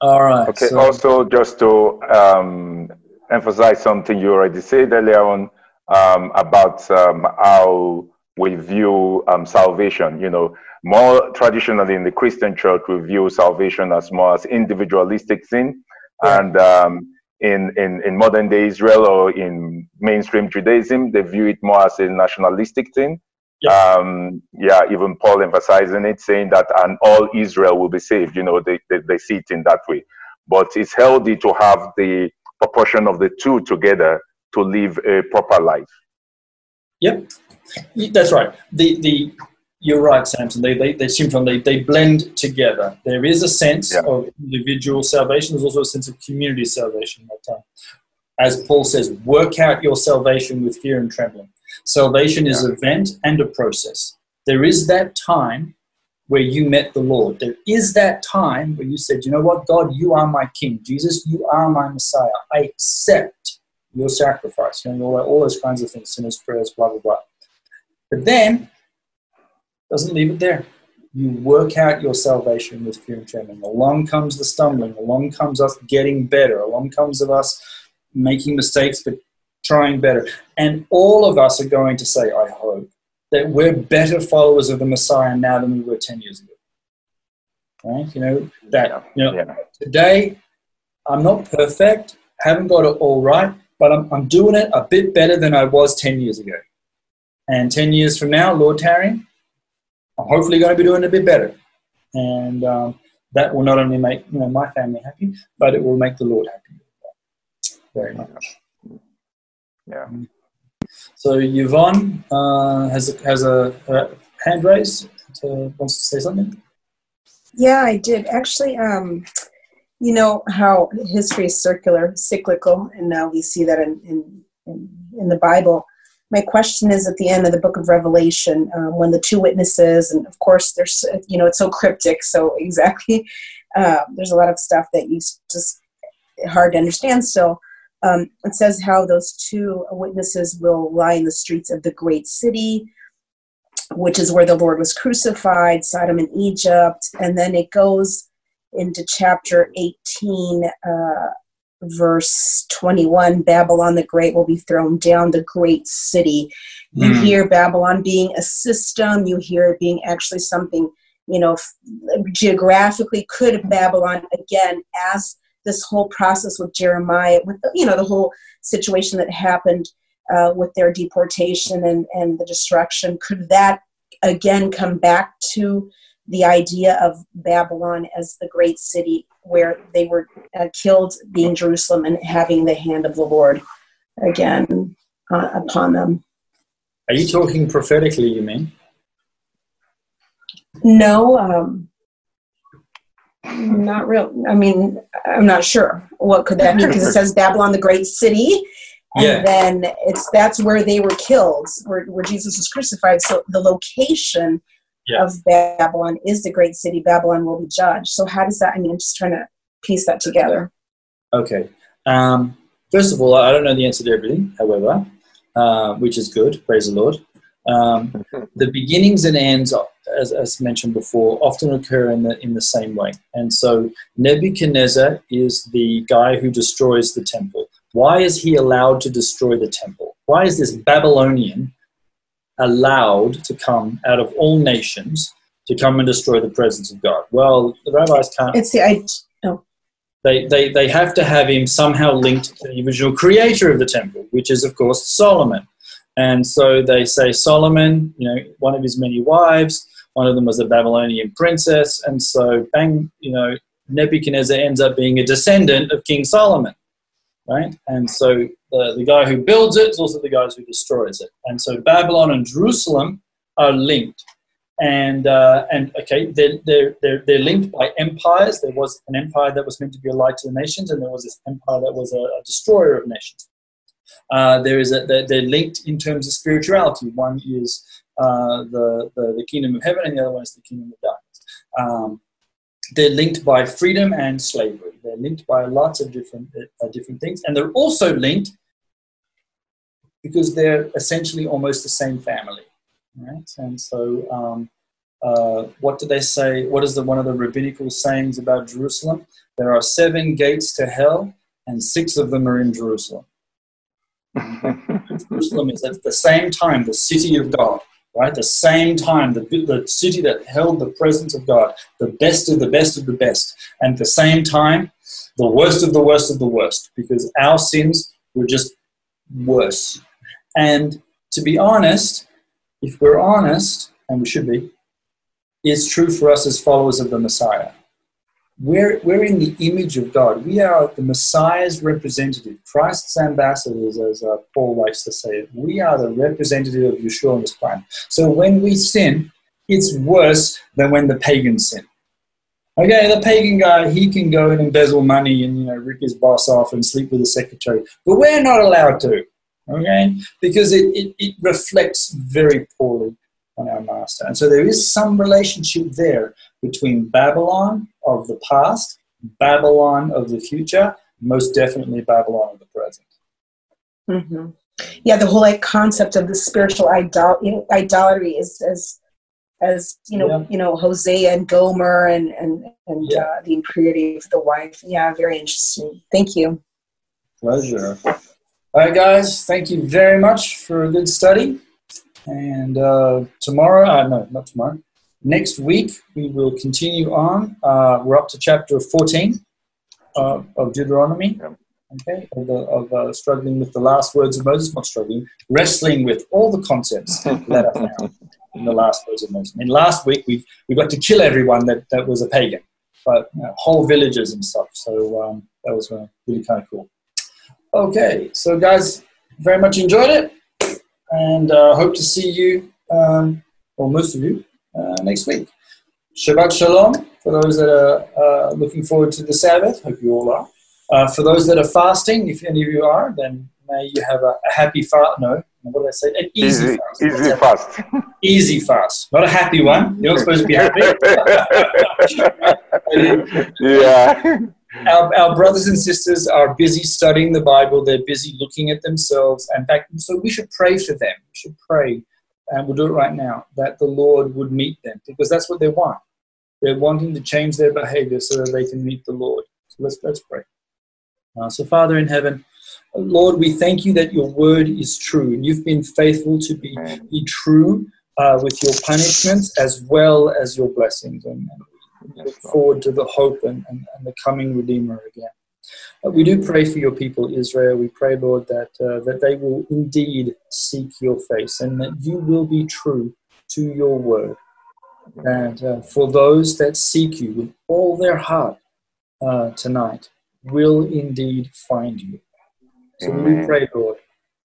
All right. Okay. so- also, just to um, emphasize something you already said earlier on um, about um, how we view um, salvation. You know, more traditionally in the Christian church, we view salvation as more as individualistic thing, Yeah. and um, in, in in modern day Israel or in mainstream Judaism, they view it more as a nationalistic thing. Yeah. Um, yeah, even Paul emphasizing it, saying that and all Israel will be saved. You know, they, they, they see it in that way. But it's healthy to have the proportion of the two together to live a proper life. Yep, that's right. The the you're right, Samson. They they they symptom they they blend together. There is a sense Yeah. of individual salvation. There's also a sense of community salvation. As Paul says, work out your salvation with fear and trembling. Salvation is an event and a process. There is that time where you met the Lord. There is that time where you said, you know what, God, you are my King. Jesus, you are my Messiah. I accept your sacrifice. You know, all, all those kinds of things, sinners' prayers, blah, blah, blah. But then, doesn't leave it there. You work out your salvation with fear and trembling. Along comes the stumbling. Along comes us getting better. Along comes of us making mistakes, but trying better. And all of us are going to say, I hope, that we're better followers of the Messiah now than we were 10 years ago. Right? You know, that, you know, Yeah. today I'm not perfect, haven't got it all right, but I'm, I'm doing it a bit better than I was 10 years ago. And 10 years from now, Lord tarrying, I'm hopefully going to be doing a bit better. And um, that will not only make you know, my family happy, but it will make the Lord happy. Very much. Yeah. So Yvonne uh, has a, has a, a hand raised. To, wants to say something. Yeah, I did. Actually, um, you know how history is circular, cyclical, and now we see that in, in, in, in the Bible. My question is at the end of the book of Revelation, um, when the two witnesses, and of course, there's, you know, it's so cryptic, so exactly, uh, there's a lot of stuff that you just hard to understand still. Um, it says how those two witnesses will lie in the streets of the great city, which is where the Lord was crucified, Sodom and Egypt. And then it goes into chapter 18, uh, verse 21 Babylon the Great will be thrown down, the great city. You Mm. hear Babylon being a system, you hear it being actually something, you know, f- geographically. Could Babylon, again, as this whole process with Jeremiah, with the, you know the whole situation that happened uh, with their deportation and and the destruction, could that again come back to the idea of Babylon as the great city where they were uh, killed, being Jerusalem, and having the hand of the Lord again uh, upon them? Are you talking prophetically, you mean? No, um, not real. I mean, I'm not sure what could that be because it says Babylon, the great city, and Yeah. then it's that's where they were killed, where where Jesus was crucified. So the location Yeah. of Babylon is the great city. Babylon will be judged. So how does that? I mean, I'm just trying to piece that together. Okay. Um, first of all, I don't know the answer to everything, however, uh, which is good. Praise the Lord. Um, the beginnings and ends, as, as mentioned before, often occur in the, in the same way. And so Nebuchadnezzar is the guy who destroys the temple. Why is he allowed to destroy the temple? Why is this Babylonian allowed to come out of all nations to come and destroy the presence of God? Well, the rabbis can't It's the I. they, they, they have to have him somehow linked to the original creator of the temple, which is, of course, Solomon. And so they say Solomon, you know, one of his many wives, one of them was a Babylonian princess. And so, bang, you know, Nebuchadnezzar ends up being a descendant of King Solomon, right? And so the, the guy who builds it is also the guy who destroys it. And so Babylon and Jerusalem are linked and uh, and okay, they're, they're, they're, they're linked by empires. There was an empire that was meant to be a light to the nations, and there was this empire that was a, a destroyer of nations. Uh, there is a, they're, they're linked in terms of spirituality. One is uh, the, the the kingdom of heaven, and the other one is the kingdom of darkness. Um, they're linked by freedom and slavery. They're linked by lots of different uh, different things, and they're also linked because they're essentially almost the same family right? And so, um, uh, what do they say? What is the one of the rabbinical sayings about Jerusalem? There are seven gates to hell, and six of them are in Jerusalem. Jerusalem is at the same time the city of God, right? The same time the, the city that held the presence of God, the best of the best of the best, and at the same time the worst of the worst of the worst, because our sins were just worse. And to be honest, if we're honest, and we should be, it's true for us as followers of the Messiah. We're, we're in the image of God. We are the Messiah's representative, Christ's ambassadors, as uh, Paul likes to say. We are the representative of Yeshua on this planet. So when we sin, it's worse than when the pagans sin. Okay, the pagan guy, he can go and embezzle money and you know rip his boss off and sleep with the secretary, but we're not allowed to okay? Because it, it, it reflects very poorly on our master. And so there is some relationship there between Babylon of the past, Babylon of the future, most definitely Babylon of the present. hmm Yeah, the whole like concept of the spiritual idol- idolatry is as as you know, Yeah. you know, Hosea and Gomer and and and Yeah. uh, the impurity of the wife. Yeah, very interesting. Thank you. Pleasure. All right, guys, thank you very much for a good study. And uh, tomorrow, uh, no, not tomorrow, next week, we will continue on. Uh, we're up to chapter 14 uh, of Deuteronomy. Okay, of, the, of uh, struggling with the last words of Moses, not struggling, wrestling with all the concepts that are found in the last words of Moses. I mean, last week we, we got to kill everyone that, that was a pagan, but you know, whole villages and stuff. So um, that was uh, really kind of cool. Okay, so guys, very much enjoyed it, and uh, hope to see you, um, or most of you, next week. Shabbat Shalom for those that are uh, looking forward to the Sabbath. Hope you all are. Uh, for those that are fasting, if any of you are, then may you have a, a happy fast. No, what did I say? An easy, easy, fast. easy fast. Easy fast, not a happy one. You're not supposed to be happy. yeah. our, our brothers and sisters are busy studying the Bible. They're busy looking at themselves. In fact, so we should pray for them. We should pray, and we'll do it right now, that the Lord would meet them because that's what they want. They're wanting to change their behavior so that they can meet the Lord. So let's, let's pray. Uh, so, Father in heaven, Lord, we thank you that your word is true. And you've been faithful to be, be true uh, with your punishments as well as your blessings. And, and we look forward to the hope and, and, and the coming Redeemer again. Uh, we do pray for your people, Israel. We pray, Lord, that, uh, that they will indeed seek your face and that you will be true to your word. And uh, for those that seek you with all their heart uh, tonight, will indeed find you. So we pray, Lord,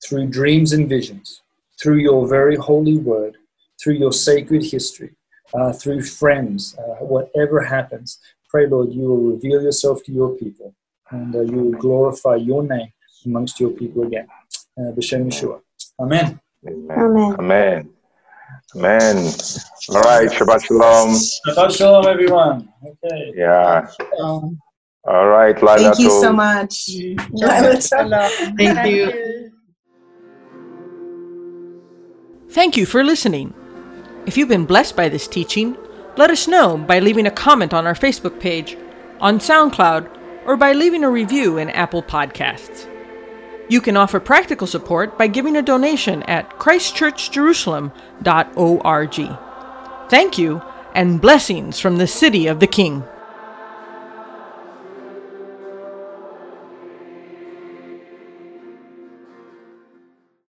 through dreams and visions, through your very holy word, through your sacred history, uh, through friends, uh, whatever happens, pray, Lord, you will reveal yourself to your people and uh, you glorify your name amongst your people again. Uh, B'Shem Yeshua. Amen. Amen. Amen. Amen. All right. Shabbat Shalom. Shabbat Shalom, everyone. Okay. Yeah. Um, All right, Lila. Thank you so much. Thank you. Thank you for listening. If you've been blessed by this teaching, let us know by leaving a comment on our Facebook page, on SoundCloud, or by leaving a review in Apple Podcasts. You can offer practical support by giving a donation at christchurchjerusalem.org. Thank you, and blessings from the City of the King.